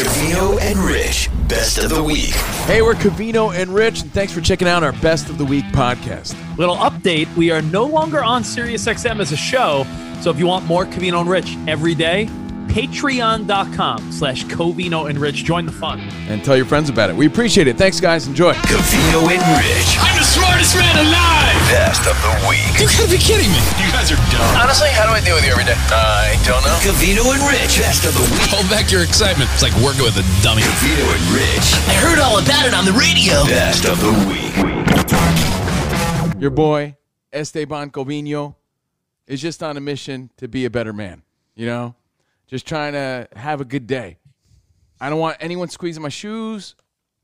Covino and Rich, best of the week. Hey, we're Covino and Rich, and thanks for checking out our Best of the Week podcast. Little update we are no longer on SiriusXM as a show. So if you want more Covino and Rich every day, patreon.com slash Covino and Rich. Join the fun. And tell your friends about it. We appreciate it. Thanks, guys. Enjoy. Covino and Rich, I'm the smartest man alive! best of the week. You gotta be kidding me. You guys are dumb. Honestly, how do I deal with you every day? I don't know. Covino and Rich, best of the week. Hold back your excitement. It's like working with a dummy. Covino and Rich, I heard all about it on the radio. best of the week. Your boy, Esteban Covino, is just on a mission to be a better man. You know, just trying to have a good day. I don't want anyone squeezing my shoes.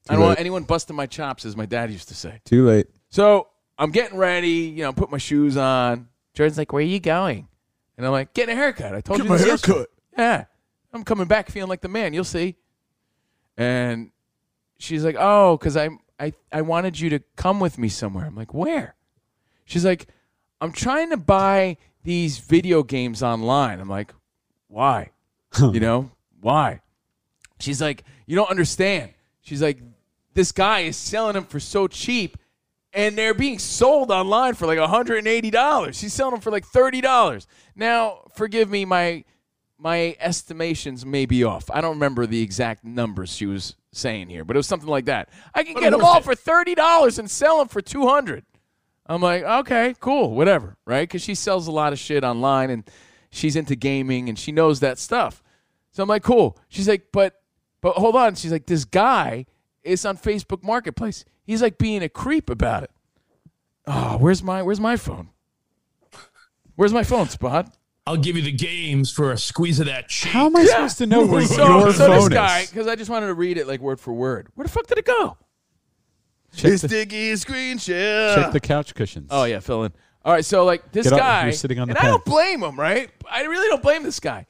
I don't Too want anyone busting my chops, as my dad used to say. Too late. So I'm getting ready, you know, put my shoes on. Jordan's like, "Where are you going?" And I'm like, "Getting a haircut." I told Get you my this haircut. yesterday. Yeah, I'm coming back feeling like the man. You'll see. And she's like, "Oh, because I I I wanted you to come with me somewhere." I'm like, "Where?" She's like, "I'm trying to buy these video games online." I'm like, "Why?" You know, why? She's like, "You don't understand." She's like, "This guy is selling them for so cheap." and they're being sold online for like $180. He's selling them for like $30. Now, forgive me, my my estimations may be off. I don't remember the exact numbers she was saying here, but it was something like that. I can get them all for $30 and sell them for 200. I'm like, okay, cool, whatever, right? Because she sells a lot of shit online and she's into gaming and she knows that stuff. So I'm like, cool. She's like, but but hold on. She's like, this guy is on Facebook Marketplace. He's like being a creep about it. Oh, where's my where's my phone? Where's my phone, Spot? I'll give you the games for a squeeze of that cheek. How am I supposed to know where So, your so this guy, is? because I just wanted to read it like word for word. Where the fuck did it go? Check the, Sticky screen share. check the couch cushions. Oh yeah, fill in. All right, so like this Get up. guy, You're sitting on the and I pad. don't blame him, right? I really don't blame this guy.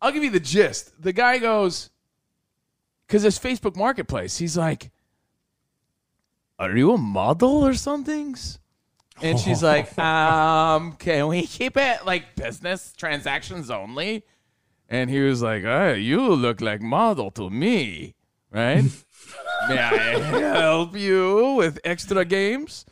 I'll give you the gist. The guy goes, because it's Facebook Marketplace. He's like, "Are you a model or something?" And she's like, "Um, can we keep it like business transactions only?" And he was like, "Oh, you look like model to me, right? May I help you with extra games?"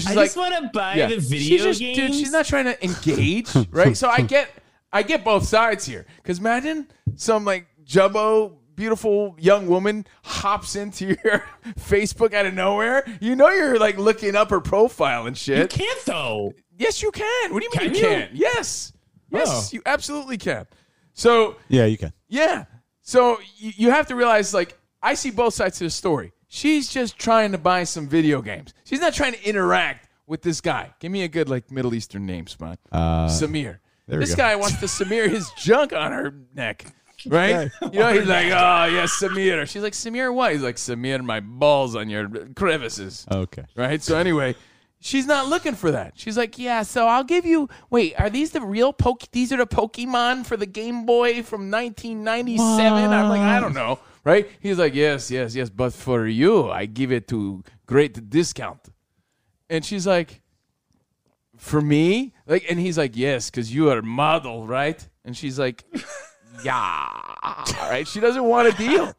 So she's I like, just want to buy yeah. the She's video just- games. Dude, she's not trying to engage, right? So I get, I get both sides here. Because imagine some like jumbo, beautiful young woman hops into your Facebook out of nowhere. You know you're like looking up her profile and shit. You can't though. yes, you can. What do you mean Can you you? can? Yes, yes, Oh. you absolutely can. So Yeah, you can. yeah. So you, you have to realize, like, I see both sides to the story. She's just trying to buy some video games. She's not trying to interact with this guy. Give me a good, like, Middle Eastern name, Spot. Uh, Samir. This go. guy wants to smear his junk on her neck. Right? You know, he's like, oh, yes, Samir. She's like, Samir what? He's like, Samir my balls on your crevices. Okay. Right? So anyway, she's not looking for that. She's like, yeah, so I'll give you. Wait, are these the real poke? These are the Pokemon for the Game Boy from 1997. I'm like, I don't know. Right? He's like, yes, yes, yes, but for you, I give it to great discount. And she's like, for me, like, and he's like, yes, because you are a model, right? And she's like, yeah, right. She doesn't want a deal.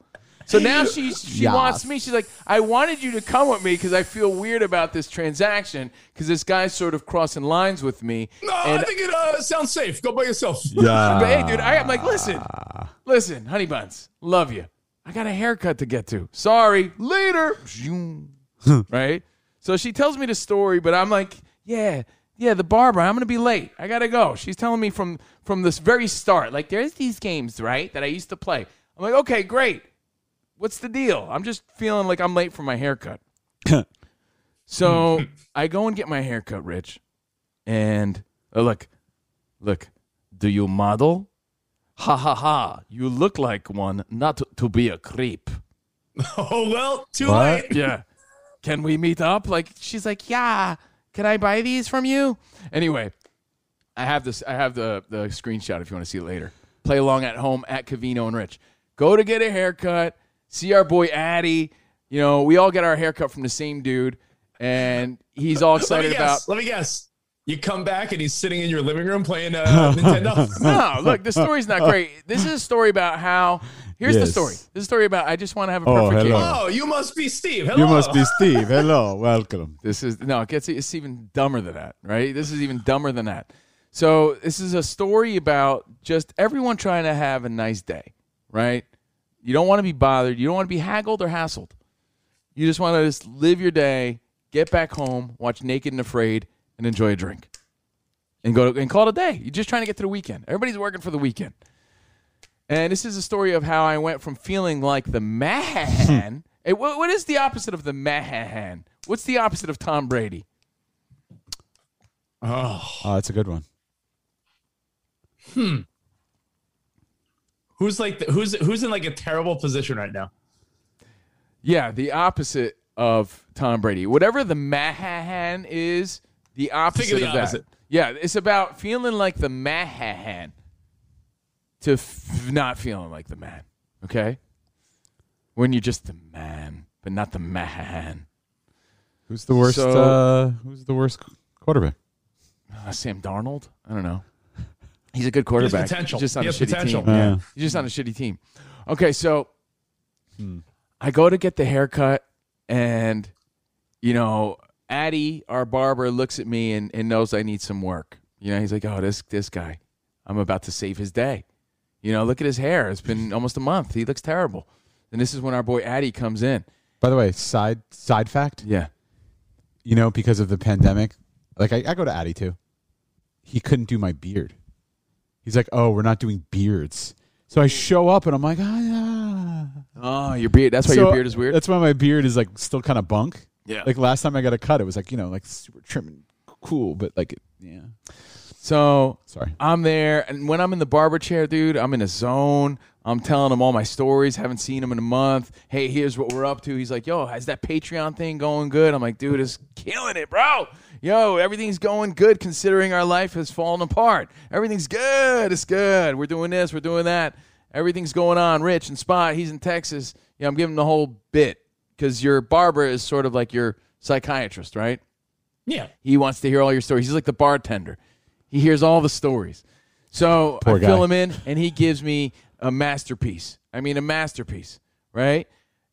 So now she she Yes. wants me. She's like, I wanted you to come with me because I feel weird about this transaction because this guy's sort of crossing lines with me. No, and I think it uh, sounds safe. Go by yourself. Yeah. but hey, dude, I, I'm like, listen, listen, honey buns, love you. I got a haircut to get to. Sorry, later. Right? So she tells me the story, but I'm like, yeah, yeah, the barber. I'm gonna be late. I gotta go. She's telling me from from this very start, like, there's these games, right, that I used to play. I'm like, okay, great. What's the deal? I'm just feeling like I'm late for my haircut. so I go and get my haircut, Rich, and oh, look, look. Do you model? Ha ha ha! You look like one, not to be a creep. Oh well, too What? late. yeah. Can we meet up? Like she's like, yeah. Can I buy these from you? Anyway, I have this. I have the the screenshot if you want to see it later. Play along at home at Covino and Rich. Go to get a haircut. See our boy Addy. You know, we all get our haircut from the same dude, and he's all excited Let me excited guess. about. Let me guess. You come back and he's sitting in your living room playing uh, Nintendo. No, look, the story's not great. This is a story about how. Here's the story. This is a story about. I just want to have a Oh, perfect hello. game. Oh, you must be Steve. Hello. You must be Steve. Hello, welcome. This is no, it gets it's even dumber than that, right? This is even dumber than that. So this is a story about just everyone trying to have a nice day, right? You don't want to be bothered. You don't want to be haggled or hassled. You just want to just live your day, get back home, watch Naked and Afraid, and enjoy a drink, and go and call it a day. You're just trying to get through the weekend. Everybody's working for the weekend. And this is a story of how I went from feeling like the man. Hey, what, what is the opposite of the man? What's the opposite of Tom Brady? Oh, Oh, that's a good one. Hmm. Who's like the, who's who's in like a terrible position right now? Yeah, the opposite of Tom Brady. Whatever the man is, the opposite the of that. opposite. Yeah, it's about feeling like the man to f- not feeling like the man. Okay, when you're just the man, but not the man. Who's the worst? So- uh, who's the worst quarterback? Uh, Sam Darnold. I don't know. He's a good quarterback. potential. He's just on He a shitty potential. team. Yeah. Yeah. He's just on a shitty team. Okay, so I go to get the haircut, and you know, Addy, our barber, looks at me and, and knows I need some work. You know, he's like, "Oh, this this guy, I'm about to save his day." You know, look at his hair. It's been almost a month. He looks terrible. And this is when our boy Addy comes in. By the way, side side fact. Yeah. You know, because of the pandemic, like I, I go to Addy too. He couldn't do my beard. He's like, "Oh, we're not doing beards." So I show up and I'm like, "Ah." Oh, your beard. That's why So your beard is weird. That's why my beard is like still kind of bunk. Yeah. Like last time I got a cut, it was like you know like super trim and cool, but like it, yeah. So Sorry. I'm there, and when I'm in the barber chair, dude, I'm in a zone. I'm telling him all my stories. Haven't seen him in a month. Hey, here's what we're up to. He's like, "Yo, has that Patreon thing going good?" I'm like, "Dude, it's killing it, bro. Yo, everything's going good considering our life has fallen apart. Everything's good. It's good. We're doing this. We're doing that. Everything's going on. Rich and Spot. He's in Texas. Yeah, I'm giving him the whole bit because your barber is sort of like your psychiatrist, right? Yeah. He wants to hear all your stories. He's like the bartender. He hears all the stories. So Poor I fill him in, and he gives me a masterpiece. I mean, a masterpiece, right?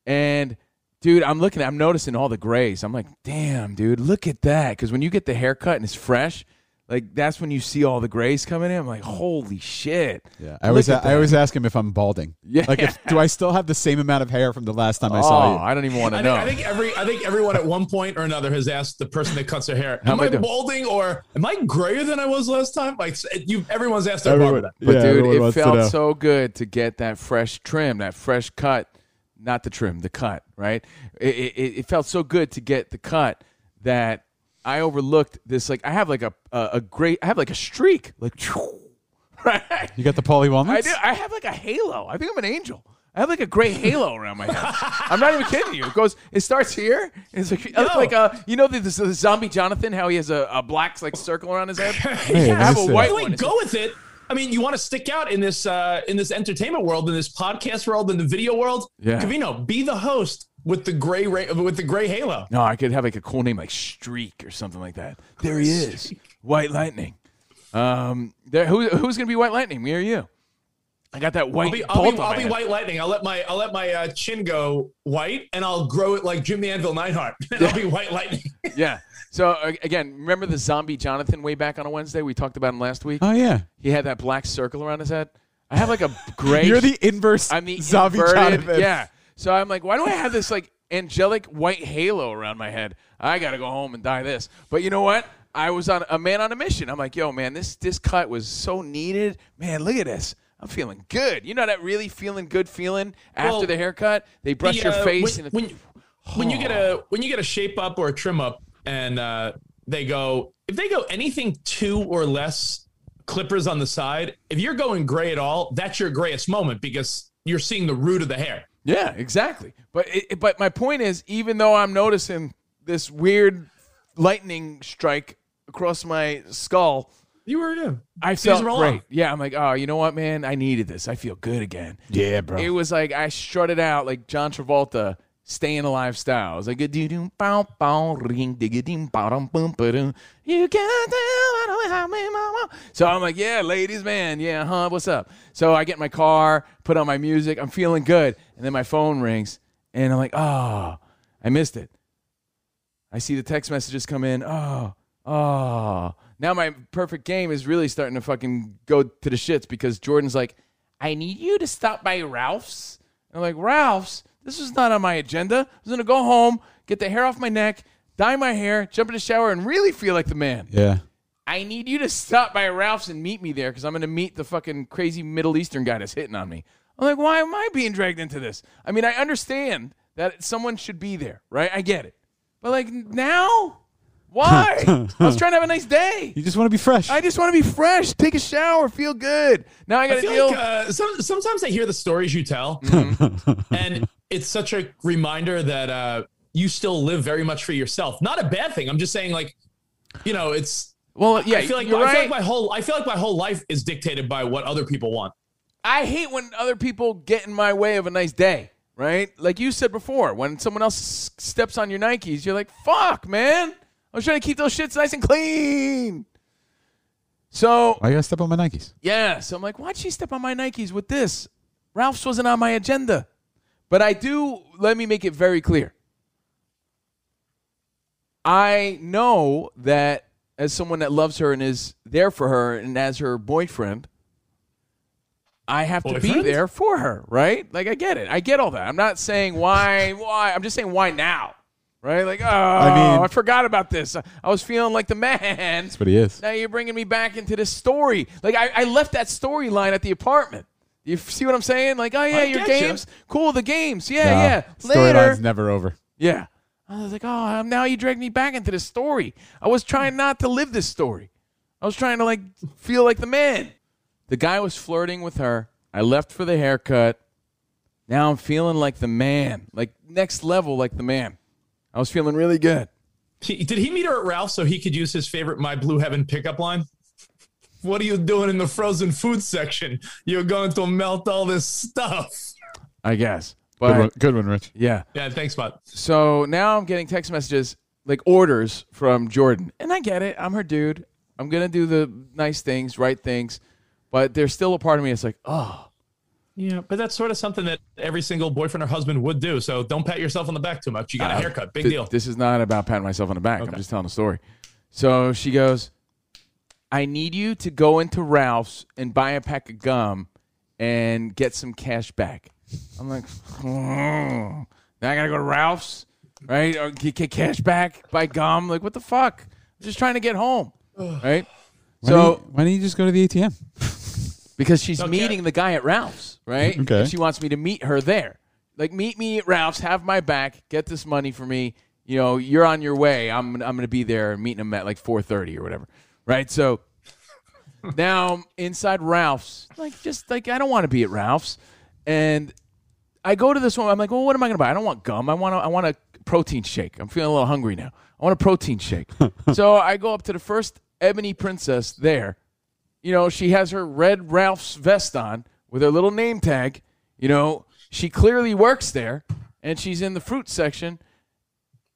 And dude, I'm looking. I'm noticing all the grays. I'm like, damn, dude, look at that. Because when you get the haircut and it's fresh, like that's when you see all the grays coming in. I'm like, mm. holy shit. Yeah, I always I always ask him if I'm balding. Yeah. Like, if, do I still have the same amount of hair from the last time I Oh, saw you? I don't even want to know. think, I think every I think everyone at one point or another has asked the person that cuts their hair, "Am am I I balding or am I grayer than I was last time?" Like you, everyone's asked their barber Everyone, that. But yeah, dude, it felt so good to get that fresh trim, that fresh cut, not the trim, the cut, right? It, it, it felt so good to get the cut that I overlooked this. Like I have like a a, a great, I have like a streak, like right. You got the Paulie I walnuts? do. I have like a halo. I think I'm an angel. I have like a gray halo around my head. I'm not even kidding you. It goes. It starts here. And it's like I look like a you know the, the, the zombie Jonathan. How he has a, a black like circle around his head. Hey, I have a let me see. white Wait, one. Go with it. I mean, you want to stick out in this uh, in this entertainment world, in this podcast world, in the video world. Yeah. Covino, be the host with the gray ra- with the gray halo. No, I could have like a cool name like Streak or something like that. There he is, White Lightning. Um, there, who, who's gonna be White Lightning? Me or you? I got that white I'll be, I'll be, on I'll my be head. white lightning. I'll let my I'll let my uh, chin go white, and I'll grow it like Jim the Anvil Neidhart. And I'll be white lightning. Yeah. So uh, again, remember the zombie Jonathan way back on a Wednesday? We talked about him last week. Oh yeah, He had that black circle around his head. I have like a gray. you're the inverse. I'm the zombie inverted. Jonathan. Yeah. So I'm like, why do I have this like angelic white halo around my head? I got to go home and dye this. But you know what? I was on a man on a mission. I'm like, yo, man, this this cut was so needed. Man, look at this. I'm feeling good. You know that really feeling good feeling after Well, the haircut? They brush The, your uh, face when, and when, when you get a when you get a shape up or a trim up, and uh, they go if they go anything two or less clippers on the side. If you're going gray at all, that's your grayest moment because you're seeing the root of the hair. Yeah, exactly. But it, it- but my point is, even though I'm noticing this weird lightning strike across my skull, You were yeah. I Season felt great. on. Yeah, I'm like, oh, you know what, man? I needed this. I feel good again. Yeah, bro. It was like I strutted out like John Travolta, staying alive style. It was like a doo doo bow bow ring digga ding bum ba dum. You can't tell have me mama. So I'm like, yeah, ladies, man, yeah, huh? What's up? So I get in my car, put on my music. I'm feeling good, and then my phone rings, and I'm like, oh, I missed it. I see the text messages come in. Oh, oh. Now my perfect game is really starting to fucking go to the shits because Jordan's like, I need you to stop by Ralph's. And I'm like, Ralph's? This was not on my agenda. I was gonna go home, get the hair off my neck, dye my hair, jump in the shower, and really feel like the man. yeah. I need you to stop by Ralph's and meet me there because I'm gonna meet the fucking crazy Middle Eastern guy that's hitting on me. I'm like, why am I being dragged into this? I mean, I understand that someone should be there, right? I get it. But like now? Why? I was trying to have a nice day. You just want to be fresh. I just want to be fresh, take a shower, feel good. Now I got to feel deal. like uh, some, sometimes I hear the stories you tell, Mm-hmm. and it's such a reminder that uh, you still live very much for yourself. Not a bad thing. I'm just saying, like, you know, it's. well, yeah, I feel like you're I feel right. like my whole I feel like my whole life is dictated by what other people want. I hate when other people get in my way of a nice day, right? Like you said before, when someone else steps on your Nikes, you're like, fuck, man. I was trying to keep those shits nice and clean. So, Why you gotta step on my Nikes? yeah, so I'm like, why'd she step on my Nikes with this? Ralph's wasn't on my agenda. But I do, let me make it very clear. I know that as someone that loves her and is there for her and as her boyfriend, I have to be there for her, right? Like I get it. I get all that. I'm not saying why why. I'm just saying why now. Right? Like, oh, I, mean- I forgot about this. I was feeling like the man. That's what he is. Now you're bringing me back into this story. Like I, I left that storyline at the apartment. You see what I'm saying? Like, oh yeah, I your getcha. games, cool. The games, yeah, No, yeah. Later, Storyline's never over. yeah. I was like, oh, now you dragged me back into this story. I was trying not to live this story. I was trying to like feel like the man. The guy was flirting with her. I left for the haircut. Now I'm feeling like the man, like next level, like the man. I was feeling really good. He, did he meet her at Ralph so he could use his favorite "My Blue Heaven" pickup line? What are you doing in the frozen food section? You're going to melt all this stuff. I guess, Good one, but good one, Rich. yeah. Yeah, thanks, bud. So now I'm getting text messages like orders from Jordan, and I get it. I'm her dude. I'm gonna do the nice things, right things, but there's still a part of me that's like, oh, Yeah, but that's sort of something that every single boyfriend or husband would do. So don't pat yourself on the back too much. You got a uh, haircut, big Th- deal. This is not about patting myself on the back. I'm just telling a story. So she goes, I need you to go into Ralph's and buy a pack of gum and get some cash back. I'm like, oh. now I gotta go to Ralph's, right? Or get, get cash back, buy gum. Like, what the fuck? I'm just trying to get home, right? Why, So don't you, why don't you just go to the ATM? because she's Okay. meeting the guy at Ralph's, right? Okay. And she wants me to meet her there. Like, meet me at Ralph's, have my back, get this money for me. You know, you're on your way. I'm I'm gonna be there meeting him at like 4:30 or whatever, right? So now I'm inside Ralph's, like just like I don't want to be at Ralph's, and I go to this one. I'm like, well, what am I gonna buy? I don't want gum. I want a, I want a protein shake. I'm feeling a little hungry now. I want a protein shake. so I go up to the first Ebony Princess there. You know, she has her red Ralph's vest on with her little name tag. You know, she clearly works there, and she's in the fruit section,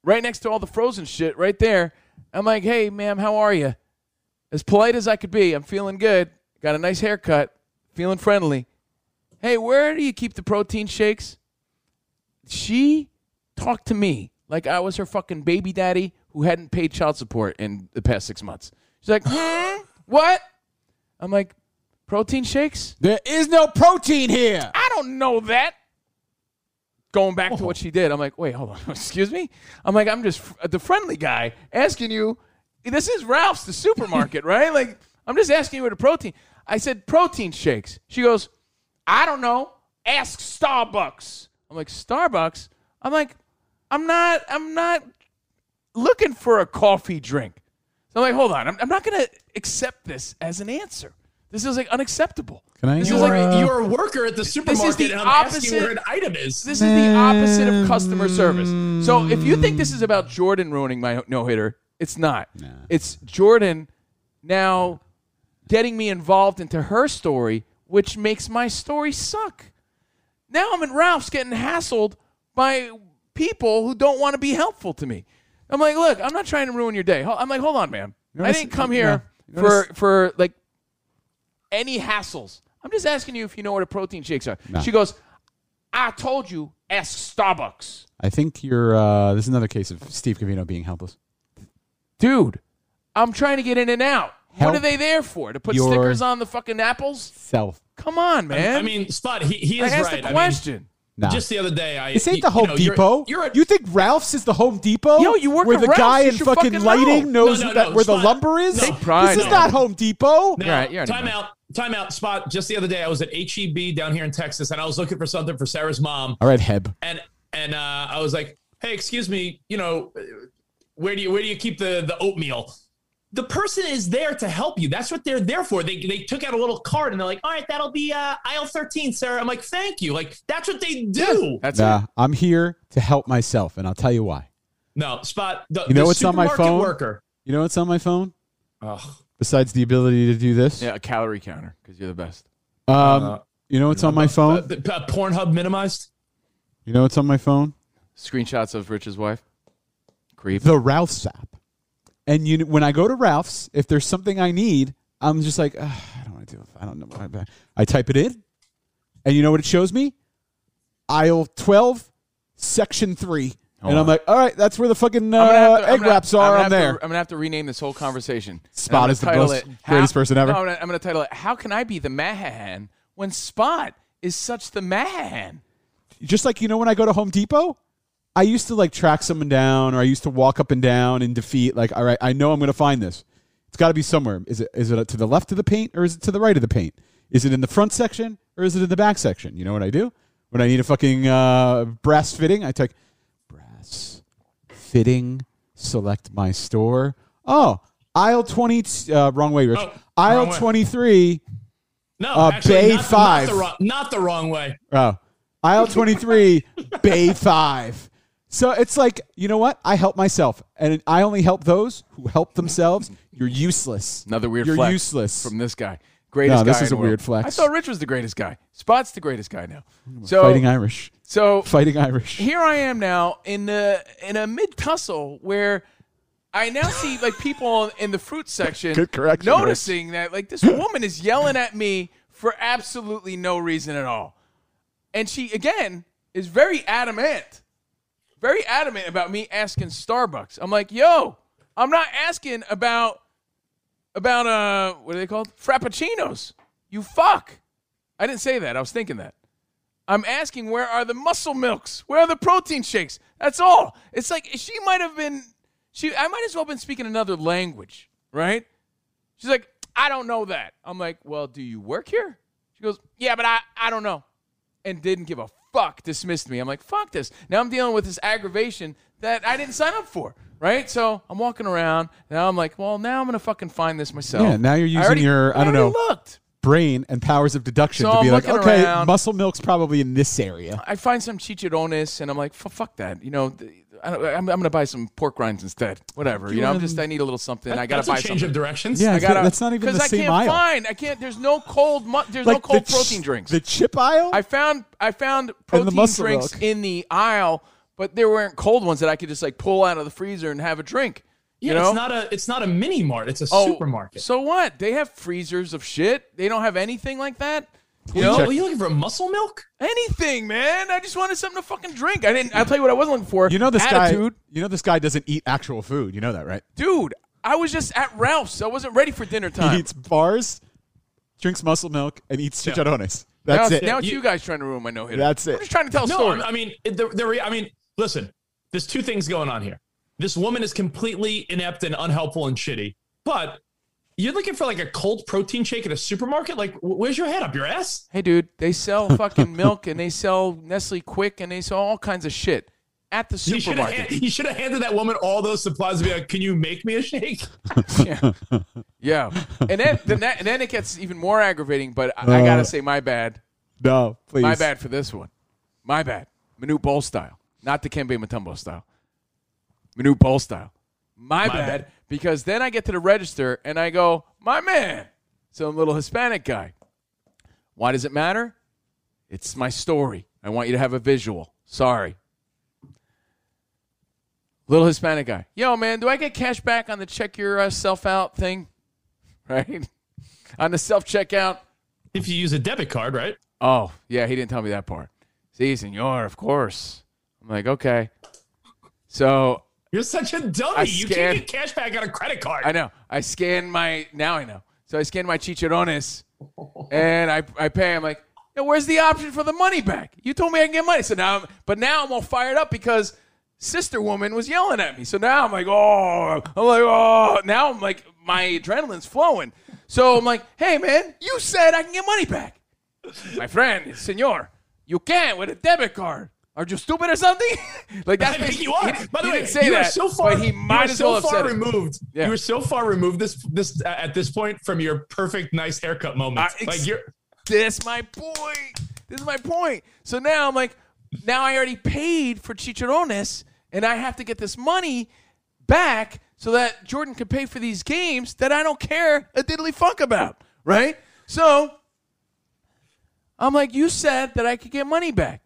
right next to all the frozen shit, right there. I'm like, hey, ma'am, how are you? As polite as I could be. I'm feeling good. Got a nice haircut. Feeling friendly. Hey, where do you keep the protein shakes? She talked to me like I was her fucking baby daddy who hadn't paid child support in the past six months. She's like, hmm? What? I'm like, protein shakes? There is no protein here. I don't know that. Going back to what she did, I'm like, wait, hold on, excuse me. I'm like, I'm just the friendly guy asking you. This is Ralph's, the supermarket, right? Like, I'm just asking you what a protein. I said protein shakes. She goes, I don't know. Ask Starbucks. I'm like, Starbucks. I'm like, I'm not. I'm not looking for a coffee drink. So I'm like, hold on. I'm, I'm not going to accept this as an answer. This is like unacceptable. Can I? This You're, is like you're a worker at the supermarket, the and I'm opposite- where an item is. This is the opposite of customer service. So if you think this is about Jordan ruining my no hitter, it's not. It's Jordan now getting me involved into her story, which makes my story suck. Now I'm in Ralph's getting hassled by people who don't want to be helpful to me. I'm like, look, I'm not trying to ruin your day. I'm like, hold on, man. I didn't come here notice- for for like any hassles. I'm just asking you if you know what a protein shakes are. No. She goes, I told you, ask Starbucks. I think you're. Uh, this is another case of Steve Covino being helpless. Dude, I'm trying to get in and out. Help what are they there for? To put stickers on the fucking apples? Self. Come on, man. I mean, Spot, he, he I is asked right. the I mean, question. Nah. just the other day, I This ain't the Home you know, you're- Depot. You're, a, you think Ralph's is the Home Depot? Yo, you work where at the Ralph's, guy you in fucking fucking lighting know. knows No, no, that no, where the lumber is. Take pride This is in not. Home Depot. Now, You're right, you're right, time man. out. Time out. Spot. Just the other day, I was at HEB down here in Texas, and I was looking for something for Sarah's mom, All right, Heb. and and uh, I was like, "Hey, excuse me, you know, uh, where do you where do you keep the the oatmeal?" The person is there to help you. That's what they're there for. They they took out a little card and they're like, "All right, that'll be uh, aisle 13, Sarah." I'm like, "Thank you." Like that's what they do. That's Nah, it. I'm here to help myself, and I'll tell you why. No, Spot. The, You know the what's on my phone? Worker. You know what's on my phone Ugh. besides the ability to do this? Yeah, a calorie counter because you're the best. Um, Uh, you know what's on my Uh, phone? the, uh, Pornhub minimized. You know what's on my phone? Screenshots of Rich's wife. Creep. The Ralph's app. And you, when I go to Ralph's, if there's something I need, I'm just like, "Ugh, I don't want to do it. I don't know. What I, I type it in, and you know what it shows me? Aisle 12, section three. and I'm on. like, all right, that's where the fucking uh, I'm gonna have to- I'm egg gonna- wraps I'm are gonna on have there. To, I'm gonna have to rename this whole conversation. Spot is the most- greatest person ever? No, I'm gonna, I'm gonna title it. How can I be the Mahahan when Spot is such the Mahahan? just like you know when I go to Home Depot, I used to like track someone down or I used to walk up and down and defeat like all right, I know I'm going to find this. It's got to be somewhere. Is it is it to the left of the paint or is it to the right of the paint? Is it in the front section or is it in the back section? You know what I do? When I need a fucking uh, brass fitting, I take brass fitting, select my store. Oh, aisle 20 uh, wrong way, Rich. Oh, aisle way. 23 No, Uh, actually, Bay not, Not five. the, wrong, not the wrong way. Oh, aisle 23, bay five. So it's like, you know what? I help myself. And I only help those who help themselves. You're useless. Another weird You're flex useless. from this guy. Greatest No, this guy is in a world. weird flex. I thought Rich was the greatest guy. Spot's the greatest guy now. So Fighting Irish. so Fighting Irish. here I am now in the in a mid tussle where I now see like people in the fruit section Good correction, noticing that like this woman is yelling at me for absolutely no reason at all. And she again is very adamant. Very adamant about me asking Starbucks. I'm like, "Yo, I'm not asking about about uh what are they called? Frappuccinos. You fuck." I didn't say that. I was thinking that. I'm asking where are the muscle milks? Where are the protein shakes? That's all. It's like she might have been she I might as well have been speaking another language, right? She's like, I don't know that. I'm like, well, do you work here? She goes, yeah, but I, I don't know. And didn't give a fuck, dismissed me. I'm like, fuck this. Now I'm dealing with this aggravation that I didn't sign up for, right? So I'm walking around. Now I'm like, well, now I'm going to fucking find this myself. Yeah, now you're using already- your, I don't know. looked. Brain and powers of deduction So to be I'm like, okay, around. muscle milk's probably in this area. I find some chicharrones, and I'm like, fuck that. You know, th- I don't, I'm, I'm going to buy some pork rinds instead. Whatever. You know, I'm just, I need a little something. I got to a buy change something. of directions. Yeah, I gotta, that's not even the because I can't aisle. find. I can't. There's no cold. Mu- there's no cold the ch- protein drinks. The chip aisle? I found. I found protein muscle drinks milk. in the aisle, but there weren't cold ones that I could just like pull out of the freezer and have a drink. Yeah, you know? it's not a it's not a mini mart. It's a Oh, supermarket. So what? They have freezers of shit. They don't have anything like that. You Well, know, Are you looking for muscle milk? anything, man. I just wanted something to fucking drink. I didn't. I'll tell you what I wasn't looking for. you know this attitude. guy. You know this guy doesn't eat actual food. You know that, right? dude. I was just at Ralph's. I wasn't ready for dinner time. He eats bars, drinks muscle milk, and eats chicharrones. That's now, it. Now it's You- you guys trying to ruin my no hitter. That's it. I'm just trying to tell a No, story. I I mean, it- the, the, re- I mean, listen. There's two things going on here. This woman is completely inept and unhelpful and shitty. But you're looking for like a cold protein shake at a supermarket. Like, where's your head up your ass? hey, dude, they sell fucking milk and they sell Nestle Quik and they sell all kinds of shit. at the You should have supermarket. you should have handed that woman all those supplies and be like, "Can you make me a shake?" yeah. yeah. And then, then that, and then it gets even more aggravating, but I, I got Uh, to say, my bad. No, please. My bad for this one. My bad. Manute Bol style, not the Kembe Mutombo style. Manute Bol style. My, My bad. bad. Because then I get to the register and I go, my man, some little Hispanic guy. Why does it matter? It's my story. I want you to have a visual. Sorry. Little Hispanic guy. Yo, man, do I get cash back on the check yourself uh, out thing? Right? on the self checkout? If you use a debit card, right? Oh, yeah, he didn't tell me that part. See, senor, of course. I'm like, okay. So You're such a dummy. I you can't get cash back on a credit card. I know. I scan my now I know. So I scan my chicharrones and I I pay. I'm like, yo, where's the option for the money back? You told me I can get money. So now I'm, but now I'm all fired up because sister woman was yelling at me. So now I'm like, oh, I'm like, oh. Now I'm like, my adrenaline's flowing. So I'm like, hey man, you said I can get money back. My friend, senor, you can't with a debit card. Are you stupid or something? like that's I think you are. He, By the way, say you that, are so far. he you might as so well far removed. Yeah. You were so far removed this this at this point from your perfect nice haircut moment. I- like you're This my point. This is my point. So now I'm like, now I already paid for chicharrones, and I have to get this money back so that Jordan can pay for these games that I don't care a diddly fuck about, right? So I'm like, you said that I could get money back.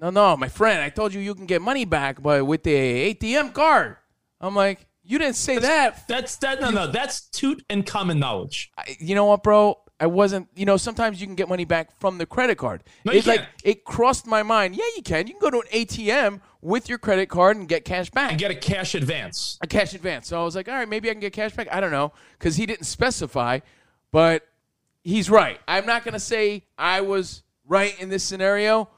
No, no, my friend, I told you you can get money back, but with the ATM card. I'm like, you didn't say that that's that no no that's toot and common knowledge. I- you know what, bro? I wasn't. You know, sometimes you can get money back from the credit card. No, you it's like it crossed my mind. Yeah, you can. You can go to an ATM with your credit card and get cash back, And get a cash advance. a cash advance. So I was like, all right, maybe I can get cash back. I don't know because he didn't specify, but he's right. I'm not gonna say I was right in this scenario,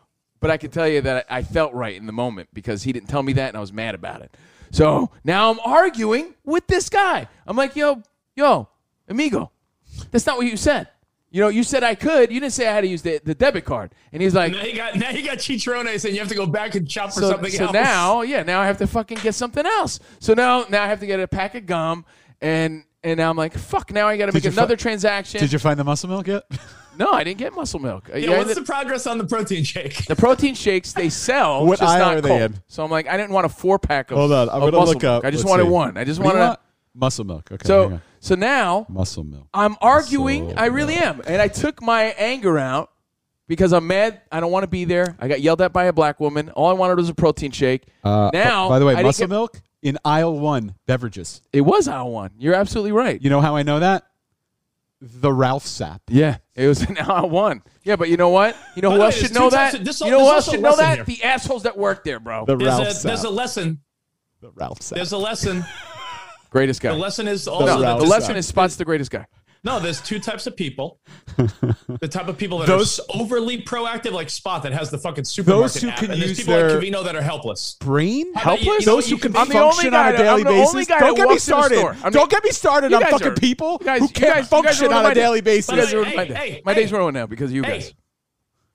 but I can tell you that I I felt right in the moment because he didn't tell me that, and I was mad about it. So now I'm arguing with this guy. I'm like, yo, yo, amigo, that's not what you said. You know, you said I could. You didn't say I had to use the, the debit card. And he's like, Now you got now you got chicharrones and you have to go back and shop for so, something so else. So now, yeah, now I have to fucking get something else. So now, now I have to get a pack of gum, and and now I'm like, fuck. Now I got to make you fi- another transaction. Did you find the muscle milk yet? no, I didn't get muscle milk. Yeah, what's the, the progress on the protein shake? the protein shakes they sell. What just aisle not are they cold. in? So I'm like, I didn't want a four pack of. Hold on, I'm of gonna muscle look milk. up. I just Let's wanted see. one. I just What do you wanted. want? muscle milk. Okay. So on. so now muscle milk. I'm arguing. So I really am, and I took my anger out because I'm mad. I don't want to be there. I got yelled at by a black woman. All I wanted was a protein shake. Uh, now, by the way, I didn't muscle get- milk in aisle one beverages. It was aisle one. You're absolutely right. You know how I know that? The Ralph's app. Yeah, it was an aisle one. Yeah, but you know what? You know By who else way, should know that? of- this- you know who else should know that? here. The assholes that work there, bro. The There's Ralph a, there's a lesson. the Ralph There's a lesson. greatest guy. The lesson is also Ralph that the lesson is Spot's the greatest guy. No, there's two types of people. the type of people that Those- are overly proactive, like Spot, that has the fucking supermarket those who app, can and there's use people their- like Covino that are helpless. brain you- helpless. you know Those who can can I'm the only function on a daily basis. Don't get me walks in the started. Don't get me started on fucking are- people guys- who can't guys- function on a day. daily basis. Guys Hey, my hey, day. hey, my hey. day's ruined now because of you guys.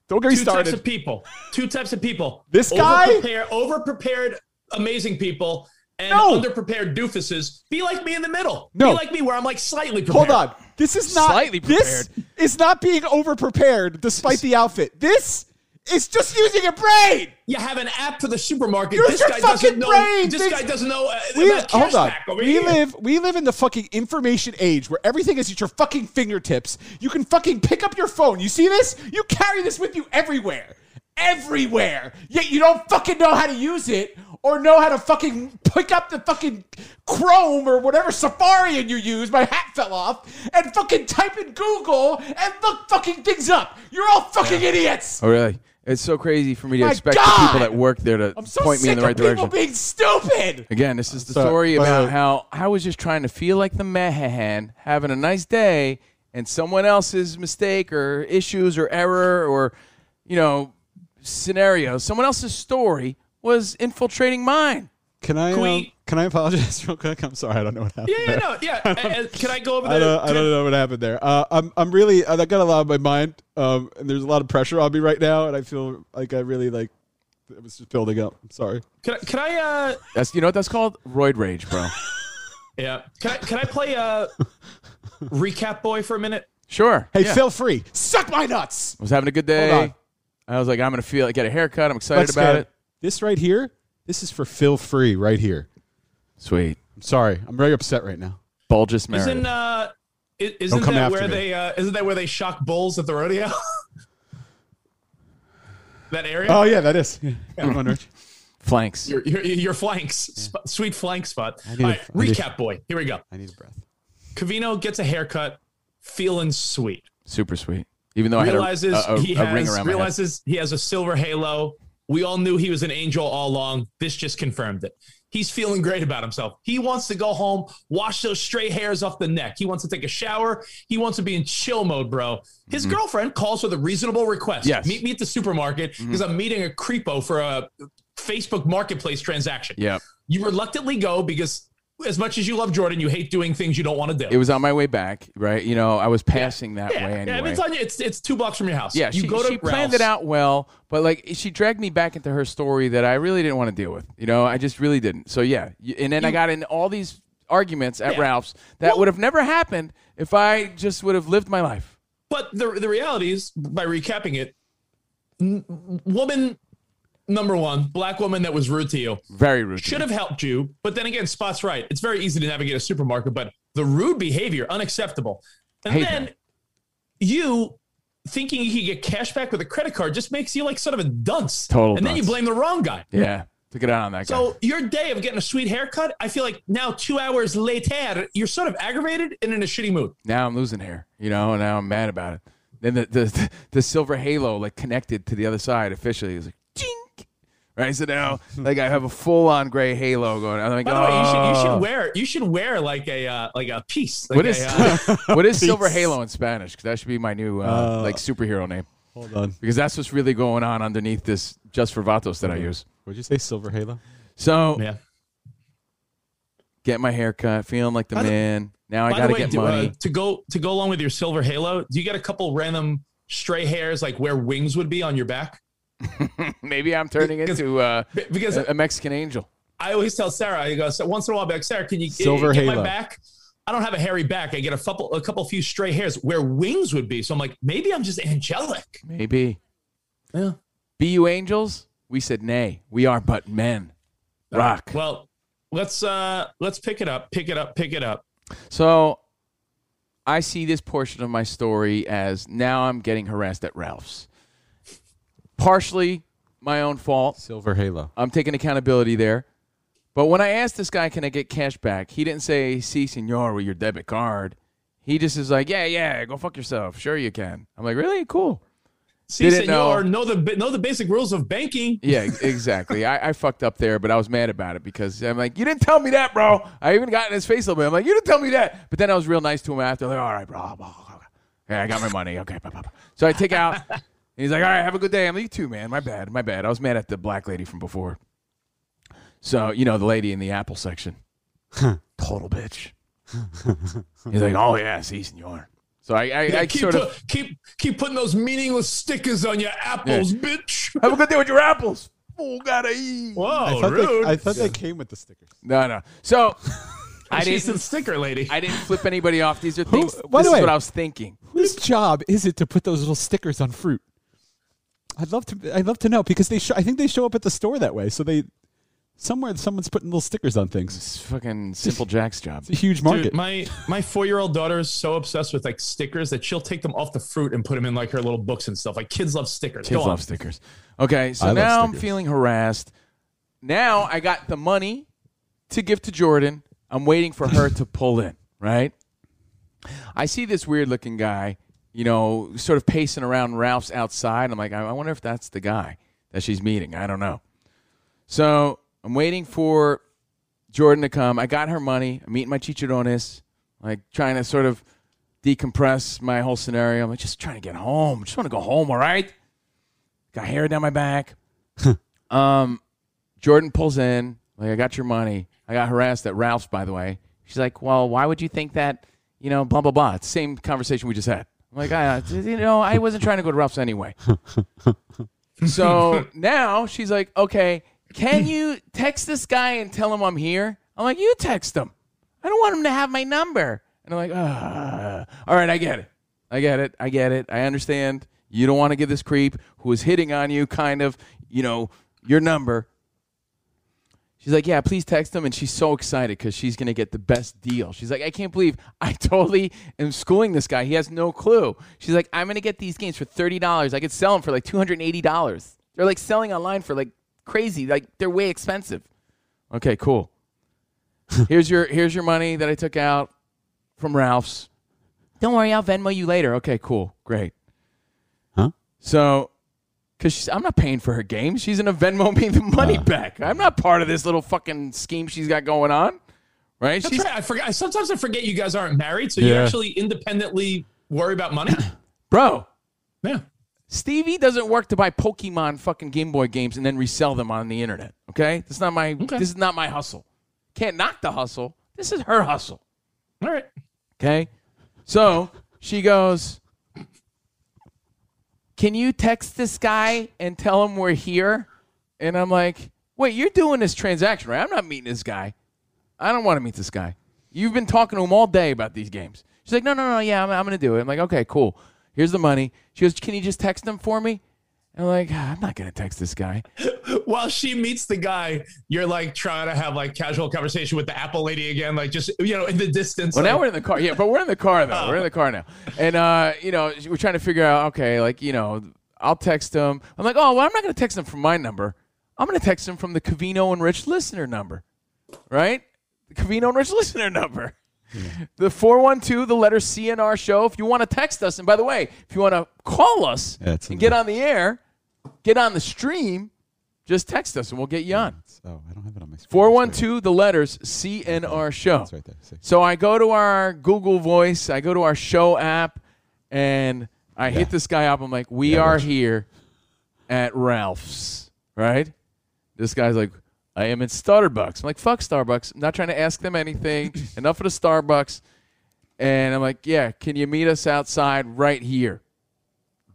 Don't get me two types started. of people. Two types of people. This guy? over prepared, amazing people, and No. underprepared doofuses. Be like me in the middle. No. Be like me where I'm like slightly prepared. Hold on. This is not Slightly This is not being over prepared despite the outfit. This is just using a brain. You have an app for the supermarket. Use this your guy fucking doesn't know. brain. This This- guy doesn't know uh, We, about hold on. over We here. live we live in the fucking information age where everything is at your fucking fingertips. You can fucking pick up your phone. You see this? You carry this with you everywhere. Everywhere. Yet you don't fucking know how to use it or know how to fucking pick up the fucking Chrome or whatever Safarian you use. My hat fell off. And fucking type in Google and look fucking things up. You're all fucking idiots. Oh, really? It's so crazy for me to My expect the God! people that work there to I'm so point me sick in the right of people direction. being stupid. Again, this is the Sorry, story by about uh, how I was just trying to feel like the Mehahan, having a nice day, and someone else's mistake or issues or error or, you know, scenario, someone else's story was infiltrating mine. Can I Can um, can I apologize real quick? I'm sorry, I don't know what happened. Yeah, yeah, no, yeah. Uh, uh, Can I go over the? I don't, I don't know what happened there. Uh, I'm, I'm really, I got a lot on my mind, um, and there's a lot of pressure on me right now, and I feel like I really like It was just building up. I'm sorry. Can I, can I uh That's you know what that's called? Roid rage, bro. yeah. Can I can I play uh recap boy for a minute? Sure. Hey, Yeah. feel free. Suck my nuts. I was having a good Hold on. day. I was like, I'm gonna feel I get a haircut. I'm excited Let's about get- it. This right here, this is for feel free right here. Sweet. I'm sorry. I'm very upset right now. Bulges Meredith. Isn't uh i- isn't come that after where me. they uh isn't that where they shock bulls at the rodeo? that area? Oh yeah, that is. Yeah. Come on, Rich. Flanks. your, your, your flanks, sp- sweet flank spot. need All a- right, I need- recap boy. Here we go. I need a breath. Cavino gets a haircut, feeling sweet. Super sweet. Even though realizes I had a, a, he a has ring around realizes he has a silver halo. We all knew he was an angel all along. This just confirmed it. He's feeling great about himself. He wants to go home, wash those stray hairs off the neck. He wants to take a shower. He wants to be in chill mode, bro. His girlfriend calls with a reasonable request. Mm-hmm. Yes. Mm-hmm. Meet me at the supermarket because I'm meeting a creepo for a Facebook marketplace transaction. Yeah. You reluctantly go because as much as you love Jordan, you hate doing things you don't want to do. It was on my way back, right? You know, I was passing that yeah, way yeah, anyway. it's, on you. it's it's two blocks from your house. Yeah, you she, go to she planned it out well, but like she dragged me back into her story that I really didn't want to deal with. You know, I just really didn't. So yeah, and then I got in all these arguments at Yeah. Ralph's that Well- would have never happened if I just would have lived my life. But the the reality is, by recapping it, n- woman number one, black woman that was rude to you, Very rude. Should have helped you. But then again, Spot's right. It's very easy to navigate a supermarket, but the rude behavior, unacceptable. And then that. you thinking you could get cash back with a credit card just makes you like sort of a dunce. Total And then you blame the wrong guy. Yeah, took it out on that guy. So your day of getting a sweet haircut, I feel like now two hours later, you're sort of aggravated and in a shitty mood. now I'm losing hair, you know, and now I'm mad about it. Then the the, the silver halo like connected to the other side officially. It was like. Right, so now like I have a full on gray halo going. I'm like, By the way, you should, you should oh. wear you should wear like a uh, like a piece. Like What a, is uh, what is silver halo in Spanish? Because that should be my new uh, like superhero name. Hold on. Because that's what's really going on underneath this just for Vatos that I use. What'd you say? Silver halo. So yeah. get my hair cut, feeling like the By the- man. now I got to way, get do, money. uh, to go to go along with your silver halo. Do you get a couple random stray hairs like where wings would be on your back? Maybe I'm turning because- into uh, Because a, a Mexican angel. I always tell Sarah, I go so once in a while, I'll be like Sarah, can you Silver get my back? I don't have a hairy back. I get a couple a couple few stray hairs where wings would be. So I'm like, maybe I'm just angelic. Maybe. Yeah. Be you angels? We said nay. We are but men. Rock. Well, let's uh let's pick it up, pick it up, pick it up. So I see this portion of my story as now I'm getting harassed at Ralph's. Partially my own fault. Silver halo. I'm taking accountability there. But when I asked this guy, can I get cash back? He didn't say, si, senor, with your debit card. He just is like, yeah, yeah, go fuck yourself. Sure you can. I'm like, really? Cool. See, Didn't senor, know. know the know the basic rules of banking. Yeah, exactly. I, I fucked up there, but I was mad about it because I'm like, you didn't tell me that, bro. I even got in his face a little bit. I'm like, you didn't tell me that. But then I was real nice to him after. Like, all right, bro. blah, blah, blah. Yeah, I got my money. Okay, blah, blah, blah. so I take out. and he's like, all right, have a good day. I'm like, you too, man. My bad, my bad. I was mad at the black lady from before. So you know, the lady in the Apple section, total bitch. he's like, oh yeah, si, senor. So I, I, Yeah, I keep, sort pu- of keep keep putting those meaningless stickers on your apples, bitch. have a good day with your apples. Fool gotta eat. Whoa, I thought, rude. they, I thought they came with the stickers. No, no. So I She's the didn't. sticker lady. I didn't flip anybody off. These are things. by this the is way- what I was thinking. Whose job is it to put those little stickers on fruit? I'd love to. I'd love to know because they. Show, I think they show up at the store that way. So they somewhere someone's putting little stickers on things. It's fucking simple Jack's job. It's a huge market. Dude, my my four year old daughter is so obsessed with like stickers that she'll take them off the fruit and put them in like her little books and stuff. Like kids love stickers. Kids Go on. love stickers. Okay, so I now I'm feeling harassed. Now I got the money to give to Jordan. I'm waiting for her to pull in. Right. I see this weird looking guy, you know, sort of pacing around Ralph's outside. I'm like, I wonder if that's the guy that she's meeting. I don't know. So I'm waiting for Jordan to come. I got her money. I'm meeting my chicharrones, like trying to sort of decompress my whole scenario. I'm like, just trying to get home. Just want to go home, all right? Got hair down my back. um, Jordan pulls in. Like, I got your money. I got harassed at Ralph's, by the way. She's like, well, why would you think that, you know, blah, blah, blah. It's the same conversation we just had. I'm like, I, you know, I wasn't trying to go to Ralph's anyway. So now she's like, okay, can you text this guy and tell him I'm here? I'm like, you text him. I don't want him to have my number. And I'm like, all right, I get it. I get it. I get it. I understand. You don't want to give this creep who is hitting on you, kind of, you know, your number. She's like, yeah, please text him. And she's so excited because she's going to get the best deal. She's like, I can't believe I totally am schooling this guy. He has no clue. She's like, I'm going to get these games for $30. I could sell them for like $280. They're like selling online for like crazy. Like they're way expensive. Okay, cool. here's your here's your money that I took out from Ralph's. Don't worry, I'll Venmo you later. Okay, cool. Great. Huh? So because I'm not paying for her game. She's in a Venmo me the money uh. back. I'm not part of this little fucking scheme she's got going on. Right? That's She's right. I forget. Sometimes I forget you guys aren't married, so you actually independently worry about money. bro. yeah. Stevie doesn't work to buy Pokemon fucking Game Boy games and then resell them on the internet. Okay, that's not my. Okay. This is not my hustle. Can't knock the hustle. This is her hustle. All right. Okay, so she goes. Can you text this guy and tell him we're here? And I'm like, wait, you're doing this transaction, right? I'm not meeting this guy. I don't want to meet this guy. You've been talking to him all day about these games. She's like, no, no, no, yeah, I'm, I'm going to do it. I'm like, okay, cool. Here's the money. She goes, can you just text him for me? I'm like, "Ah, I'm not going to text this guy. While she meets the guy, you're like trying to have like casual conversation with the Apple lady again, like just you know in the distance. Well, now we're in the car. Yeah, but we're in the car though. We're in the car now, and uh, you know, we're trying to figure out. Okay, like you know, I'll text him. I'm like, oh, well, I'm not going to text him from my number. I'm going to text him from the Covino and Rich listener number, right? The Covino and Rich listener number. The 412, the letter CNR show. If you want to text us, and by the way, if you want to call us Yeah, and get on the air, get on the stream, just text us and we'll get you on. Oh, I don't have it on my screen. 412, the letters CNR show. It's right there. See. So I go to our Google Voice, I go to our show app, and I hit this guy up. I'm like, "We Yeah, are here at Ralph's, right?" This guy's like, "I am in Starbucks." I'm like, "Fuck Starbucks." I'm not trying to ask them anything. Enough of the Starbucks. And I'm like, "Yeah, can you meet us outside right here,